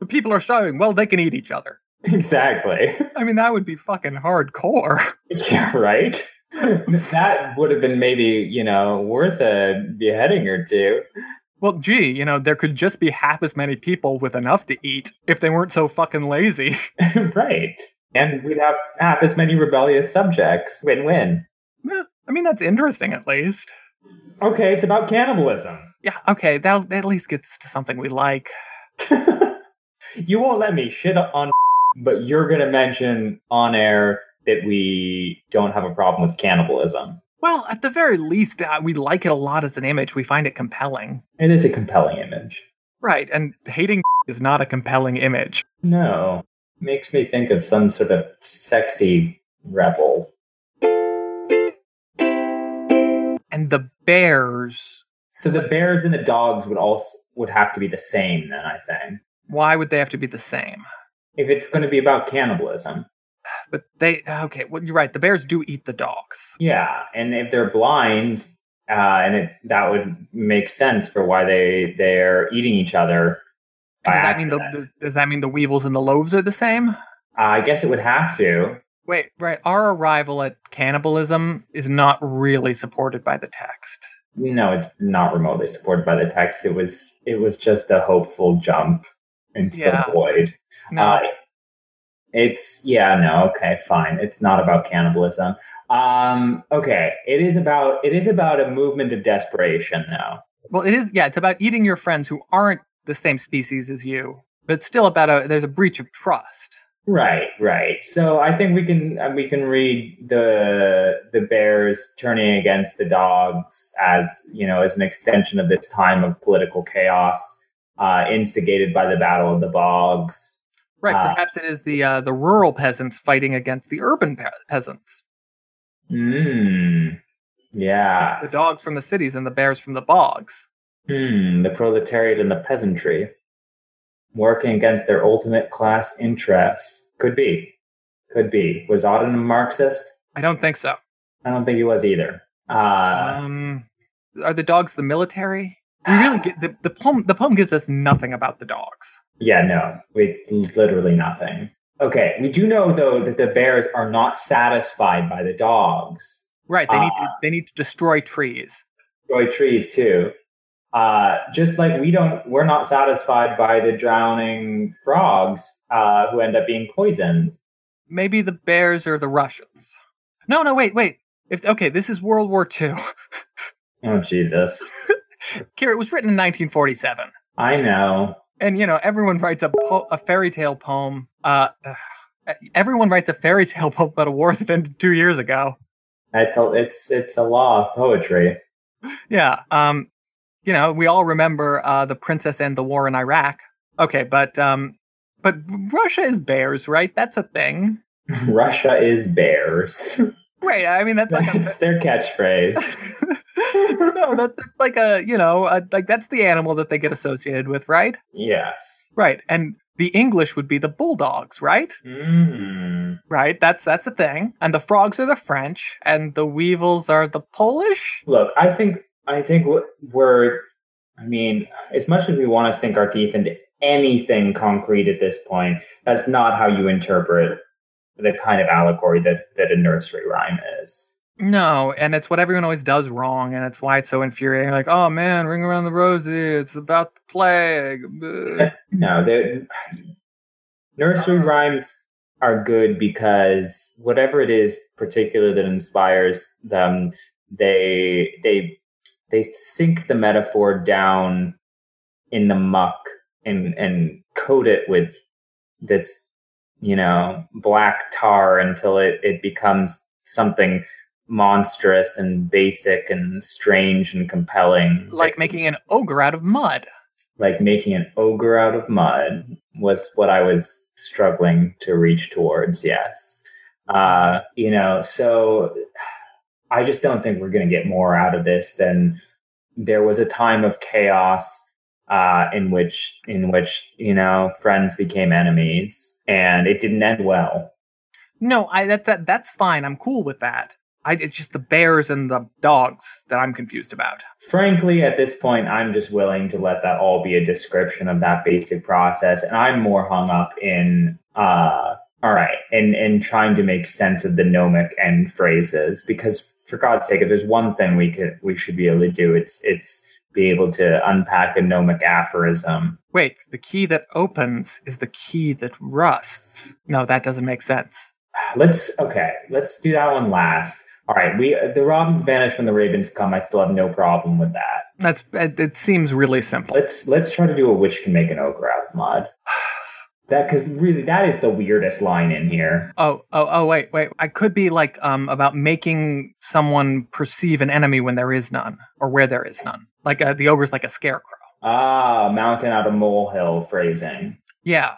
people are starving. Well, they can eat each other. Exactly. I mean, that would be fucking hardcore. Yeah, right. that would have been maybe you know worth a beheading or two. Well, gee, you know, there could just be half as many people with enough to eat if they weren't so fucking lazy. right. And we'd have half as many rebellious subjects. Win win. Yeah, I mean, that's interesting at least. Okay, it's about cannibalism. Yeah, okay, that at least gets to something we like. you won't let me shit on, but you're going to mention on air that we don't have a problem with cannibalism. Well, at the very least, uh, we like it a lot as an image. We find it compelling. It is a compelling image. Right, and hating is not a compelling image. No, makes me think of some sort of sexy rebel. And the bears, So the bears and the dogs would also would have to be the same then, I think. why would they have to be the same? If it's going to be about cannibalism. But they, okay, well, you're right. The bears do eat the dogs. Yeah, and if they're blind, uh, and it, that would make sense for why they they're eating each other. Does that mean the, the does that mean the weevils and the loaves are the same? Uh, I guess it would have to. Wait, right. Our arrival at cannibalism is not really supported by the text. No, it's not remotely supported by the text. It was it was just a hopeful jump into Yeah. the void. No, Uh, it's yeah, no, okay, fine. It's not about cannibalism. Um, okay, it is about it is about a movement of desperation though. well, it is. Yeah, it's about eating your friends who aren't the same species as you, but still about a. There's a breach of trust. Right, right. So I think we can uh, we can read the the bears turning against the dogs as you know as an extension of this time of political chaos, uh, instigated by the Battle of the Bogs. Right. Ah. perhaps it is the uh, the rural peasants fighting against the urban pe- peasants. Hmm. Yeah. The dogs from the cities and the bears from the bogs. Hmm. The proletariat and the peasantry working against their ultimate class interests. Could be. Could be. Was Auden a Marxist? I don't think so. I don't think he was either. Uh, Um, are the dogs the military? We really get the, the poem. The poem gives us nothing about the dogs. Yeah, no, we literally nothing. Okay, we do know though that the bears are not satisfied by the dogs. Right. They need to. Ah. They need to destroy trees. Destroy trees too. Uh, just like we don't, we're not satisfied by the drowning frogs uh, who end up being poisoned. Maybe the bears are the Russians. No, no, wait, wait. If okay, this is World War II. Oh Jesus! Kira, it was written in 1947, I know. and you know everyone writes a po- a fairy tale poem. Uh, everyone writes a fairy tale poem about a war that ended two years ago. It's a, it's it's a law of poetry. Yeah. Um, you know, we all remember uh, the princess and the war in Iraq. Okay, but um, but Russia is bears, right? That's a thing, Russia is bears. right? I mean, that's like a, That's their catchphrase. no, that's, that's like a you know, a, like that's the animal that they get associated with, right? yes. Right, and the English would be the bulldogs, right? Mm. Right, that's that's the thing. And the frogs are the French, and the weevils are the Polish. Look, I think I think we're. I mean, as much as we want to sink our teeth into anything concrete at this point, that's not how you interpret the kind of allegory that that a nursery rhyme is. No, and it's what everyone always does wrong, and it's why it's so infuriating. Like, oh man, ring around the rosy, it's about the plague. No, nursery rhymes are good because whatever it is particular that inspires them, they they they sink the metaphor down in the muck and and coat it with this you know black tar until it it becomes something monstrous and basic and strange and compelling Like making an ogre out of mud. like making an ogre out of mud was what I was struggling to reach towards. Yes. Uh, you know, so I just don't think we're going to get more out of this than there was a time of chaos uh, in which in which you know friends became enemies, and it didn't end well. No, I that, that that's fine. I'm cool with that. I, it's just the bears and the dogs that I'm confused about. Frankly, at this point, I'm just willing to let that all be a description of that basic process, and I'm more hung up in uh, all right, and and trying to make sense of the gnomic end phrases because for God's sake, if there's one thing we could we should be able to do, it's it's be able to unpack a gnomic aphorism. Wait, the key that opens is the key that rusts. No, that doesn't make sense. Let's okay, let's do that one last. All right, we the robins vanish when the ravens come. I still have no problem with that. That's it, it seems really simple. Let's let's try to do a witch can make an ogre out of mud. That because really that is the weirdest line in here. Oh, oh, oh, wait, wait. I could be like um about making someone perceive an enemy when there is none, or where there is none. Like uh, the ogre's like a scarecrow. Ah, mountain out of molehill phrasing. Yeah,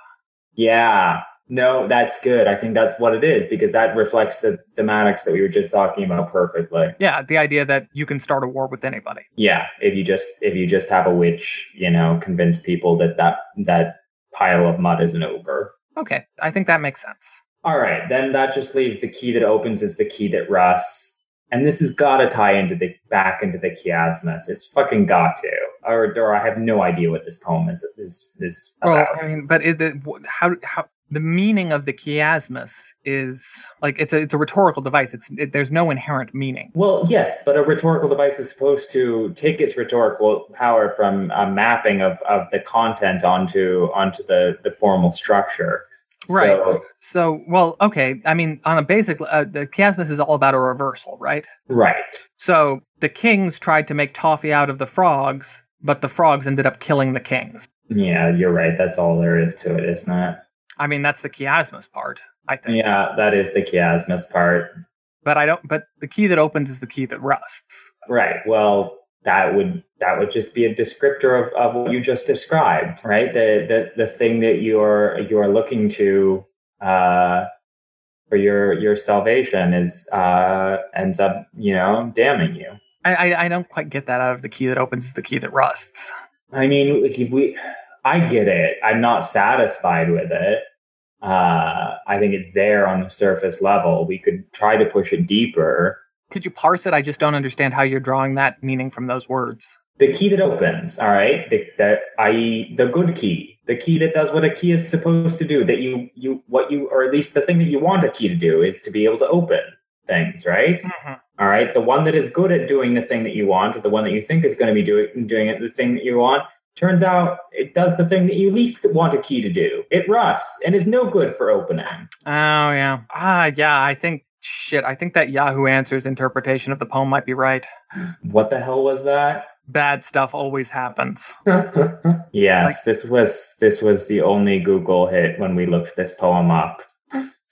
Yeah. No, that's good. I think that's what it is because that reflects the thematics that we were just talking about perfectly. yeah. The idea that you can start a war with anybody. Yeah, if you just if you just have a witch, you know, convince people that that that pile of mud is an ogre. Okay, I think that makes sense. All right, then that just leaves the key that opens is the key that rusts, and this has got to tie into the back into the chiasmus. It's fucking got to. Or, or I have no idea what this poem is is is Well, about. I mean, but it, it, how how the meaning of the chiasmus is like it's a it's a rhetorical device. It's it, there's no inherent meaning. Well, yes, but a rhetorical device is supposed to take its rhetorical power from a mapping of, of the content onto onto the, the formal structure. Right. So, So, well, okay. I mean, on a basic, uh, the chiasmus is all about a reversal, right? right. So the kings tried to make toffee out of the frogs, but the frogs ended up killing the kings. Yeah, you're right. That's all there is to it, isn't it? I mean, that's the chiasmus part, I think. Yeah, that is the chiasmus part. But I don't. But the key that opens is the key that rusts. Right. Well, that would that would just be a descriptor of, of what you just described, right? The the the thing that you're you're looking to uh for your your salvation is uh ends up, you know, damning you. I, I I don't quite get that out of the key that opens is the key that rusts. I mean, we I get it. I'm not satisfied with it. Uh I think it's there on the surface level. We could try to push it deeper. Could you parse it? I just don't understand how you're drawing that meaning from those words. the key that opens all right the, the i.e the good key the key that does what a key is supposed to do that you you what you or at least the thing that you want a key to do is to be able to open things right all right the one that is good at doing the thing that you want or the one that you think is going to be doing doing it the thing that you want turns out it does the thing that you least want a key to do it rusts and is no good for opening Oh yeah. Ah yeah. I think shit. I think that Yahoo Answers interpretation of the poem might be right. what the hell was that Bad stuff always happens. yes, this was this was the only Google hit when we looked this poem up.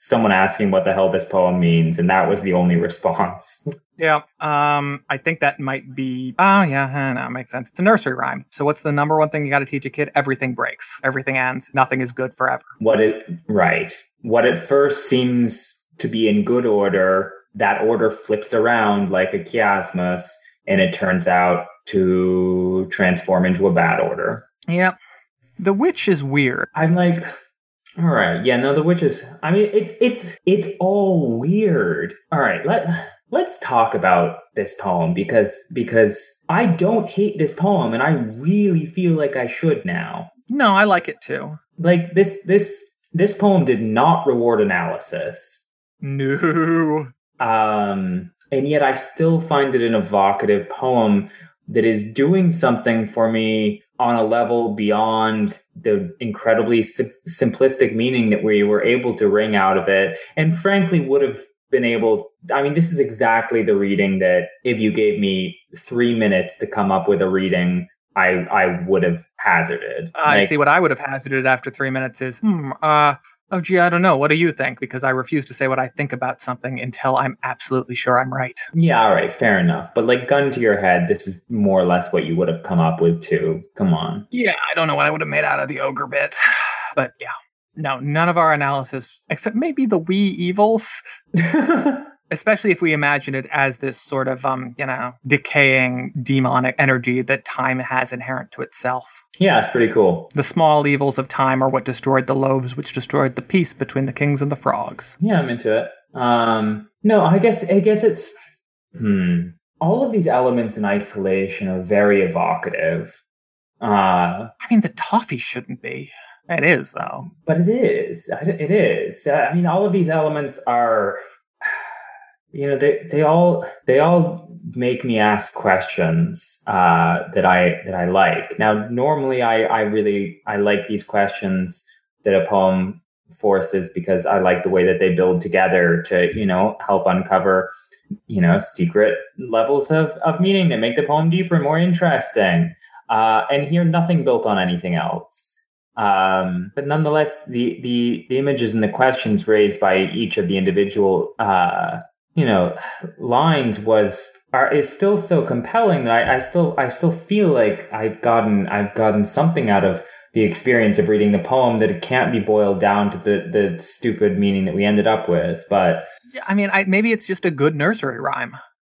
Someone asking what the hell this poem means, and that was the only response. Yeah. Um. I think that might be. Oh yeah. eh, No, makes sense. It's a nursery rhyme. So what's the number one thing you got to teach a kid? Everything breaks. Everything ends. Nothing is good forever. what it right. What at first seems to be in good order, that order flips around like a chiasmus, and it turns out to transform into a bad order. Yeah. The witch is weird. I'm like, all right, yeah, no, the witches. I mean, it's it's it's all weird. All right, let let's talk about this poem because because I don't hate this poem, and I really feel like I should now. No, I like it too. Like this this this poem did not reward analysis, No. um, and yet I still find it an evocative poem that is doing something for me on a level beyond the incredibly sim- simplistic meaning that we were able to wring out of it and frankly would have been able i mean this is exactly the reading that if you gave me three minutes to come up with a reading i i would have hazarded I Like, see. What I would have hazarded after three minutes is, hmm. Uh. Oh, gee, I don't know. What do you think? Because I refuse to say what I think about something until I'm absolutely sure I'm right. yeah all right fair enough but like gun to your head this is more or less what you would have come up with too come on Yeah, I don't know what I would have made out of the ogre bit, but yeah. No, none of our analysis, except maybe the wee evils. especially if we imagine it as this sort of um you know decaying demonic energy that time has inherent to itself Yeah, it's pretty cool. the small evils of time are what destroyed the loaves which destroyed the peace between the kings and the frogs Yeah, I'm into it. Um, no, I guess I guess it's hmm. All of these elements in isolation are very evocative. Uh, i mean the toffee shouldn't be it is though but it is it is I mean, all of these elements are. You know, they they all they all make me ask questions uh, that I that I like. Now, normally, I I really I like these questions that a poem forces because I like the way that they build together to you know help uncover you know secret levels of of meaning that make the poem deeper and more interesting. Uh, and here, nothing built on anything else. Um, but nonetheless, the, the the images and the questions raised by each of the individual uh, you know lines was are is still so compelling that I, I still I still feel like I've gotten I've gotten something out of the experience of reading the poem that it can't be boiled down to the the stupid meaning that we ended up with. But i mean I, maybe it's just a good nursery rhyme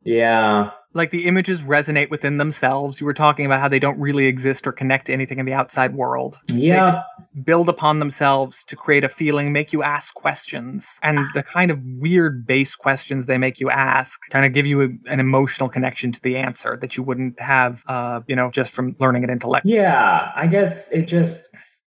yeah, like the images resonate within themselves you were talking about how they don't really exist or connect to anything in the outside world yeah, just build upon themselves to create a feeling, make you ask questions. And the kind of weird base questions they make you ask kind of give you a, an emotional connection to the answer that you wouldn't have, uh, you know, just from learning it intellect. Yeah, I guess it just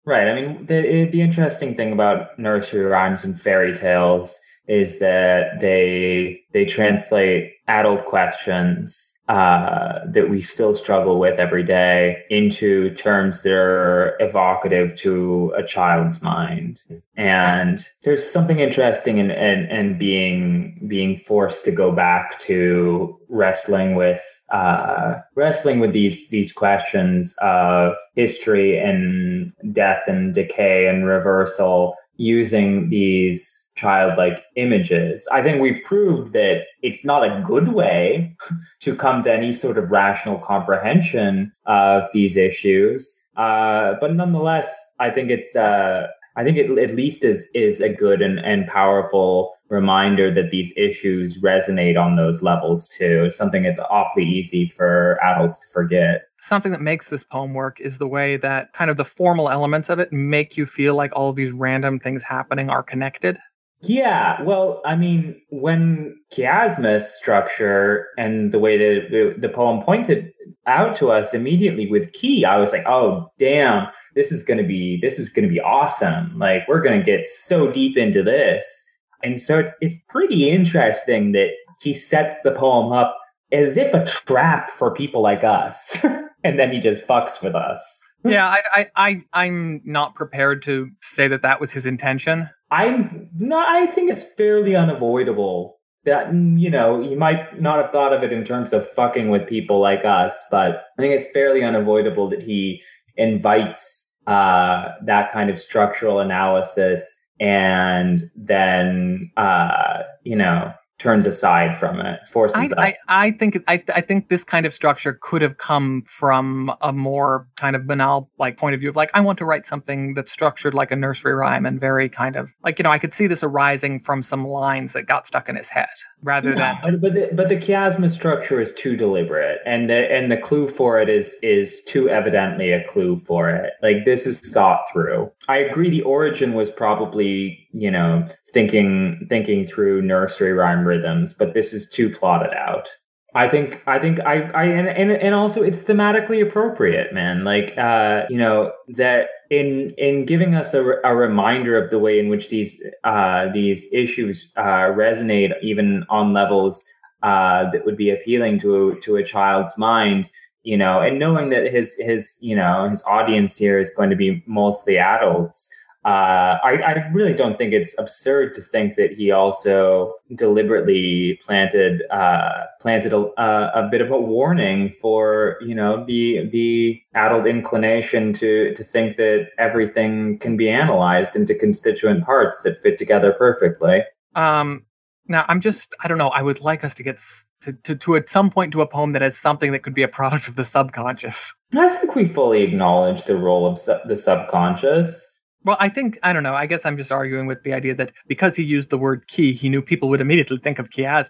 right. I mean, the the interesting thing about nursery rhymes and fairy tales is that they they translate adult questions uh, that we still struggle with every day into terms that are evocative to a child's mind. And there's something interesting in, in, in being being forced to go back to wrestling with uh, wrestling with these these questions of history and death and decay and reversal using these childlike images. I think we've proved that it's not a good way to come to any sort of rational comprehension of these issues. Uh, but nonetheless, I think it's uh, I think it at least is is a good and, and powerful reminder that these issues resonate on those levels too. Something is awfully easy for adults to forget. Something that makes this poem work is the way that kind of the formal elements of it make you feel like all of these random things happening are connected. Yeah, well, I mean, when chiasmus structure and the way that the, poem pointed out to us immediately with key, I was like, oh, damn, this is going to be this is going to be awesome. Like we're going to get so deep into this. And so it's it's pretty interesting that he sets the poem up as if a trap for people like us. and then he just fucks with us. yeah, I, I, I, I'm not prepared to say that that was his intention. I'm not, I think it's fairly unavoidable that, mm, you know, you might not have thought of it in terms of fucking with people like us, but I think it's fairly unavoidable that he invites uh, that kind of structural analysis and then, uh, you know, turns aside from it, forces I, us. I, I think I, I think this kind of structure could have come from a more kind of banal like point of view of like I want to write something that's structured like a nursery rhyme and very kind of like you know I could see this arising from some lines that got stuck in his head rather Yeah, than but but the, but the chiasma structure is too deliberate, and the and the clue for it is is too evidently a clue for it. Like this is thought through. I agree. The origin was probably you know thinking thinking through nursery rhyme rhythms, but this is too plotted out. I think I think I I and and, and also it's thematically appropriate, man. Like uh, you know that in in giving us a, a reminder of the way in which these uh, these issues uh, resonate, even on levels uh, that would be appealing to to a child's mind. You know, and knowing that his his you know his audience here is going to be mostly adults. Uh, I, I really don't think it's absurd to think that he also deliberately planted uh, planted a, a, a bit of a warning for you know the the adult inclination to to think that everything can be analyzed into constituent parts that fit together perfectly. um now I'm just I don't know I would like us to get s- to, to to at some point to a poem that has something that could be a product of the subconscious I think we fully acknowledge the role of su- the subconscious. Well, I think I don't know. I guess I'm just arguing with the idea that because he used the word key, he knew people would immediately think of chiasmus.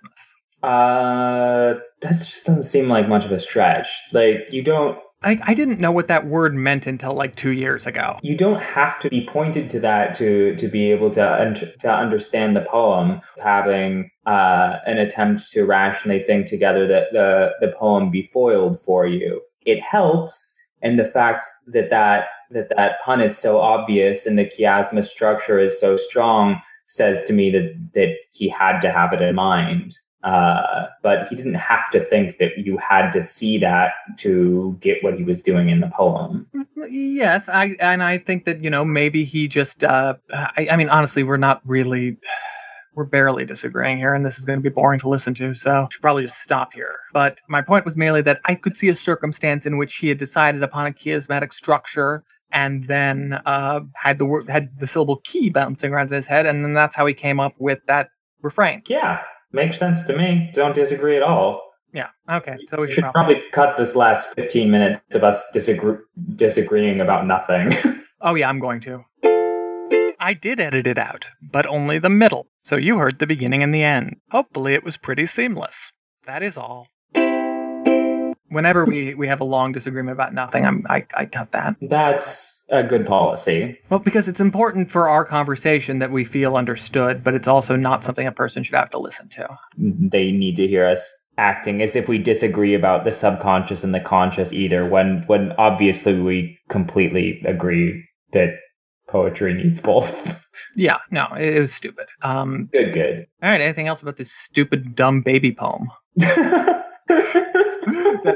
Uh, that just doesn't seem like much of a stretch. Like you don't I, I didn't know what that word meant until like two years ago. you don't have to be pointed to that to to be able to un- to understand the poem. Having uh, an attempt to rationally think together that the the poem be foiled for you, it helps. And the fact that that that that pun is so obvious and the chiasmus structure is so strong says to me that that he had to have it in mind. Uh, but he didn't have to think that you had to see that to get what he was doing in the poem. Yes, I and I think that you know maybe he just. Uh, I, I mean, honestly, we're not really. We're barely disagreeing here, and this is going to be boring to listen to, so should probably just stop here. But my point was merely that I could see a circumstance in which he had decided upon a chiasmatic structure and then uh, had the word had the syllable key bouncing around in his head, and then that's how he came up with that refrain. Yeah, makes sense to me. Don't disagree at all. Yeah. Okay. So we should should probably. probably cut this last 15 minutes of us disagree- disagreeing about nothing. Oh yeah, I'm going to. I did edit it out, but only the middle, so you heard the beginning and the end. Hopefully, it was pretty seamless. That is all. Whenever we, we have a long disagreement about nothing, I'm, I, I cut that. That's a good policy. Well, because it's important for our conversation that we feel understood, but it's also not something a person should have to listen to. They need to hear us acting as if we disagree about the subconscious and the conscious either when when obviously we completely agree that poetry needs both. Yeah, no, it, was stupid. Um, good, good. all right, anything else about this stupid, dumb baby poem? That's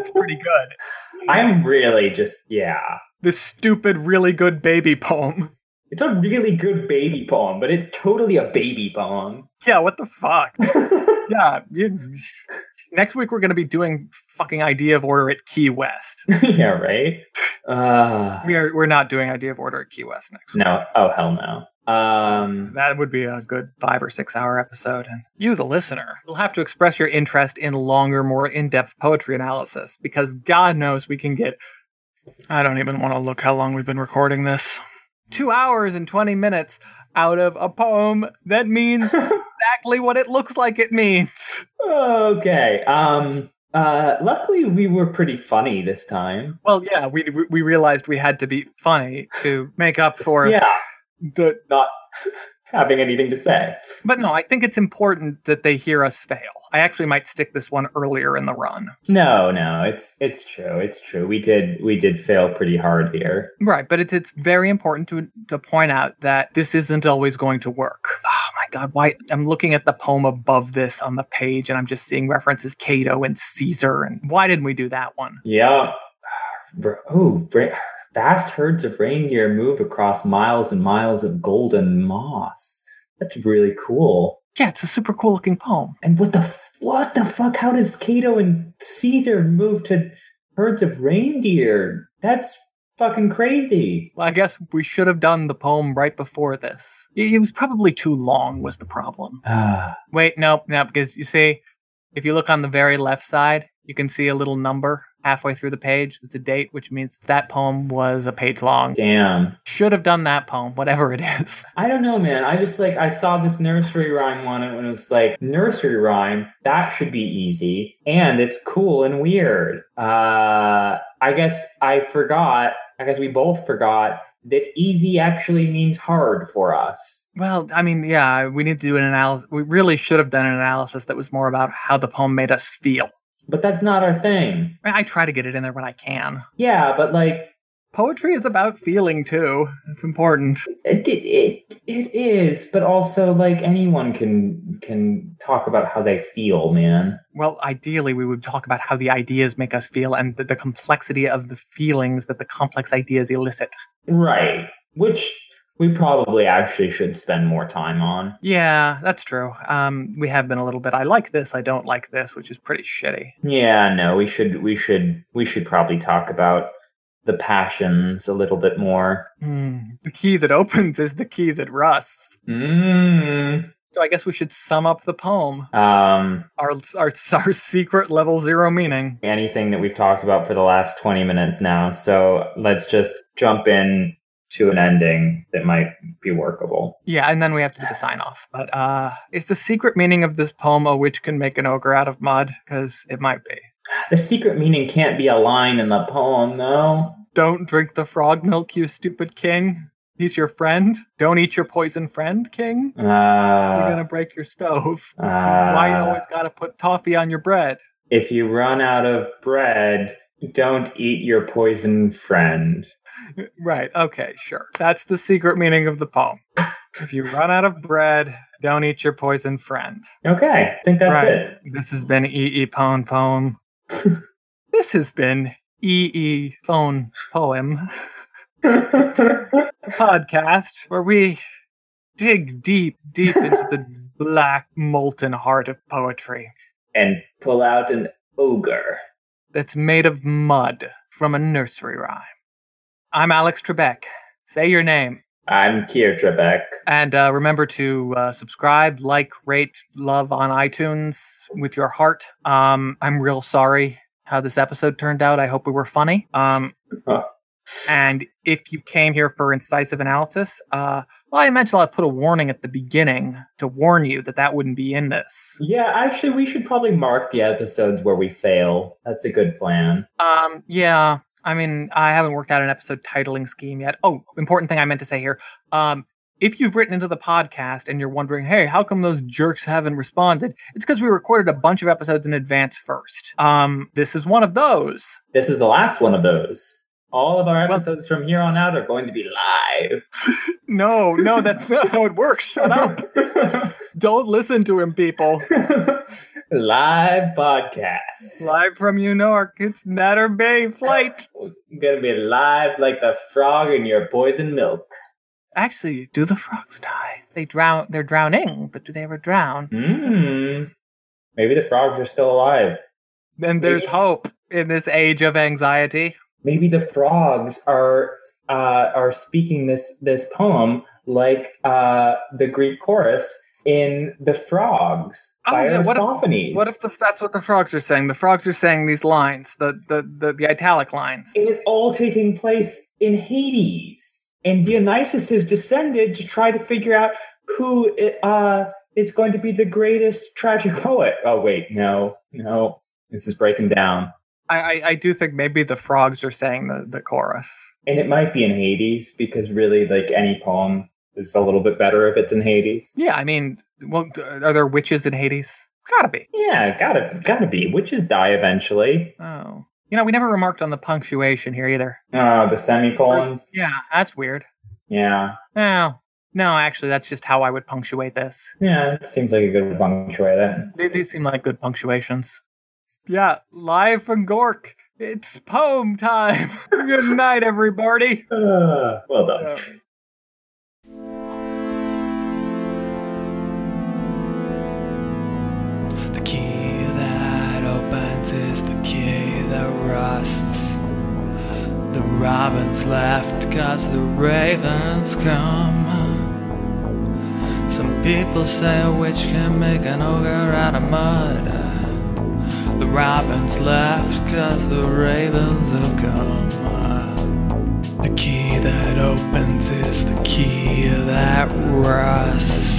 pretty good. I'm really just yeah. This stupid, really good baby poem. It's a really good baby poem, but it's totally a baby poem. Yeah, what the fuck? yeah, you, next week we're going to be doing fucking idea of order at Key West. yeah, right? Uh We are we're not doing idea of order at Key West next week. no. Oh hell no. Um That would be a good five or six hour episode. And you, the listener, will have to express your interest in longer, more in depth poetry analysis because God knows we can get. I don't even want to look how long we've been recording this. Two hours and 20 minutes out of a poem that means exactly what it looks like it means. Okay. Um uh luckily we were pretty funny this time. Well, yeah, we we realized we had to be funny to make up for Yeah, the. not having anything to say. But no, I think it's important that they hear us fail. I actually might stick this one earlier in the run. No, no, it's it's true. It's true. We did we did fail pretty hard here. Right, but it's it's very important to to point out that this isn't always going to work. God, why I'm looking at the poem above this on the page and I'm just seeing references Cato and Caesar and why didn't we do that one? Yeah. Oh, vast herds of reindeer move across miles and miles of golden moss. That's really cool. Yeah, it's a super cool looking poem. And what the what the fuck? How does Cato and Caesar move to herds of reindeer? That's fucking crazy. Well, I guess we should have done the poem right before this. It was probably too long was the problem. Ah, Wait, nope, no, because you see, if you look on the very left side, you can see a little number halfway through the page a date, which means that poem was a page long. damn. Should have done that poem, whatever it is. I don't know, man. I just like I saw this nursery rhyme one and it was like nursery rhyme. That should be easy, and it's cool and weird. Uh, I guess I forgot. I guess we both forgot that easy actually means hard for us. Well, I mean, yeah, we need to do an analysis. We really should have done an analysis that was more about how the poem made us feel. But that's not our thing. I, try to get it in there when I can. Yeah, but like Poetry is about feeling too. It's important. it, it it is, but also like anyone can can talk about how they feel, man. Well, ideally, we would talk about how the ideas make us feel and the, the complexity of the feelings that the complex ideas elicit. Right. Which we probably actually should spend more time on. Yeah, that's true. Um, we have been a little bit. I like this. I don't like this, which is pretty shitty. Yeah, no, we should we should we should probably talk about the passions a little bit more. Hmm. The key that opens is the key that rusts. Mm. So I guess we should sum up the poem. Um Our our our secret level zero meaning. anything that we've talked about for the last 20 minutes now. So let's just jump in to an ending that might be workable. Yeah, and then we have to do the sign off. But uh is the secret meaning of this poem a witch can make an ogre out of mud? Because it might be. The secret meaning can't be a line in the poem, though. Don't drink the frog milk, you stupid king. He's your friend. Don't eat your poison friend, king. Uh, You're gonna break your stove. uh, Why you always gotta put toffee on your bread? if you run out of bread, don't eat your poison friend. Right, okay, sure. That's the secret meaning of the poem. If you run out of bread, don't eat your poison friend. Okay, I think that's Right. it. This has been E. E. Pone Poem. this has been E. E. Phone Poem podcast where we dig deep, deep into the black, molten heart of poetry and pull out an ogre. that's made of mud from a nursery rhyme. I'm Alex Trebek. Say your name. I'm Kier Trebek. And uh, remember to uh, subscribe, like, rate, love on iTunes with your heart. Um, I'm real sorry how this episode turned out. I hope we were funny. Um, Huh. and if you came here for incisive analysis, uh, well, I mentioned I'll put a warning at the beginning to warn you that that wouldn't be in this. Yeah, actually, we should probably mark the episodes where we fail. That's a good plan. Um, yeah. I mean, I haven't worked out an episode titling scheme yet. Oh, important thing I meant to say here. Um, if you've written into the podcast and you're wondering, hey, how come those jerks haven't responded? It's because we recorded a bunch of episodes in advance first. Um, this is one of those. This is the last one of those. All of our Well- episodes from here on out are going to be live. No, no, that's not how it works. Shut up. Don't listen to him, people. Live podcast. Live from New York, it's Natter Bay flight. We're gonna be live like the frog in your poison milk. Actually, do the frogs die? They drown. They're drowning, but do they ever drown? Hmm. Maybe the frogs are still alive. Then there's Maybe. hope in this age of anxiety. Maybe the frogs are uh, are speaking this this poem like uh, the Greek chorus in the Frogs Oh, by yeah, what if- What if the, that's what the frogs are saying? The frogs are saying these lines, the the the, the italic lines. it is all taking place in Hades, and Dionysus has descended to try to figure out who uh, is going to be the greatest tragic poet. Oh wait, no, no, this is breaking down, I, I I do think maybe the frogs are saying the the chorus. and it might be in Hades because really, like any poem is a little bit better if it's in Hades. Yeah, I mean, well, are there witches in Hades? Gotta be. Yeah, gotta gotta be. Witches die eventually. Oh, you know, we never remarked on the punctuation here either. Uh, the semicolons. Yeah, that's weird. Yeah, No, no, actually, that's just how I would punctuate this. yeah. It seems like a good punctuator. They, these seem like good punctuations. Yeah, live from Gork. It's poem time. good night, everybody. Uh, well done. Uh, robins left cause the ravens come. Some people say a witch can make an ogre out of mud. The robins left cause the ravens have come. The key that opens is the key that rusts.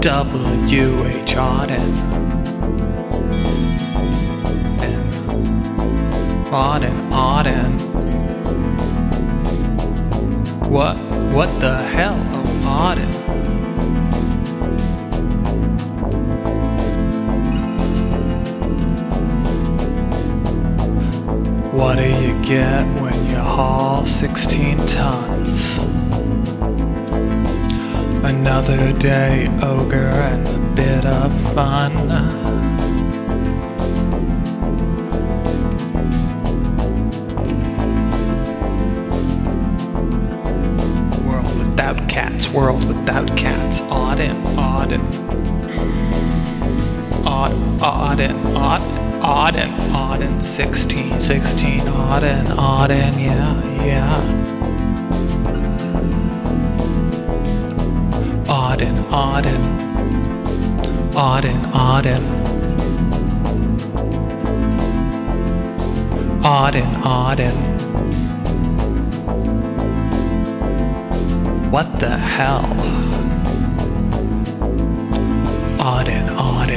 W H Auden. Auden, Auden. What? What the hell? Oh, Auden. What do you get when you haul 16 tons? Another day, ogre, and a bit of fun. World without cats, world without cats. Auden, Auden. Auden, Auden, Auden, Auden, Auden. 16, 16, Auden, Auden, yeah, yeah. Auden, Auden. Auden, Auden. Auden. What the hell? Auden, Auden.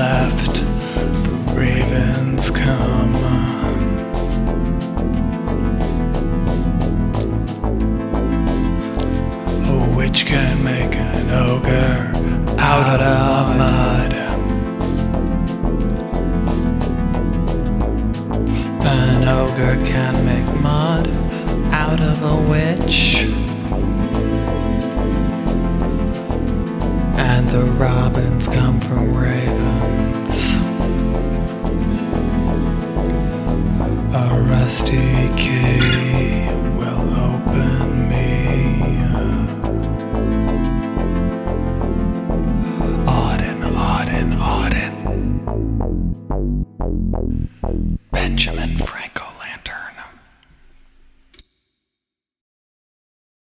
Left, the ravens come. A witch can make an ogre out of mud. An ogre can make mud out of a witch. And the robins come from ravens.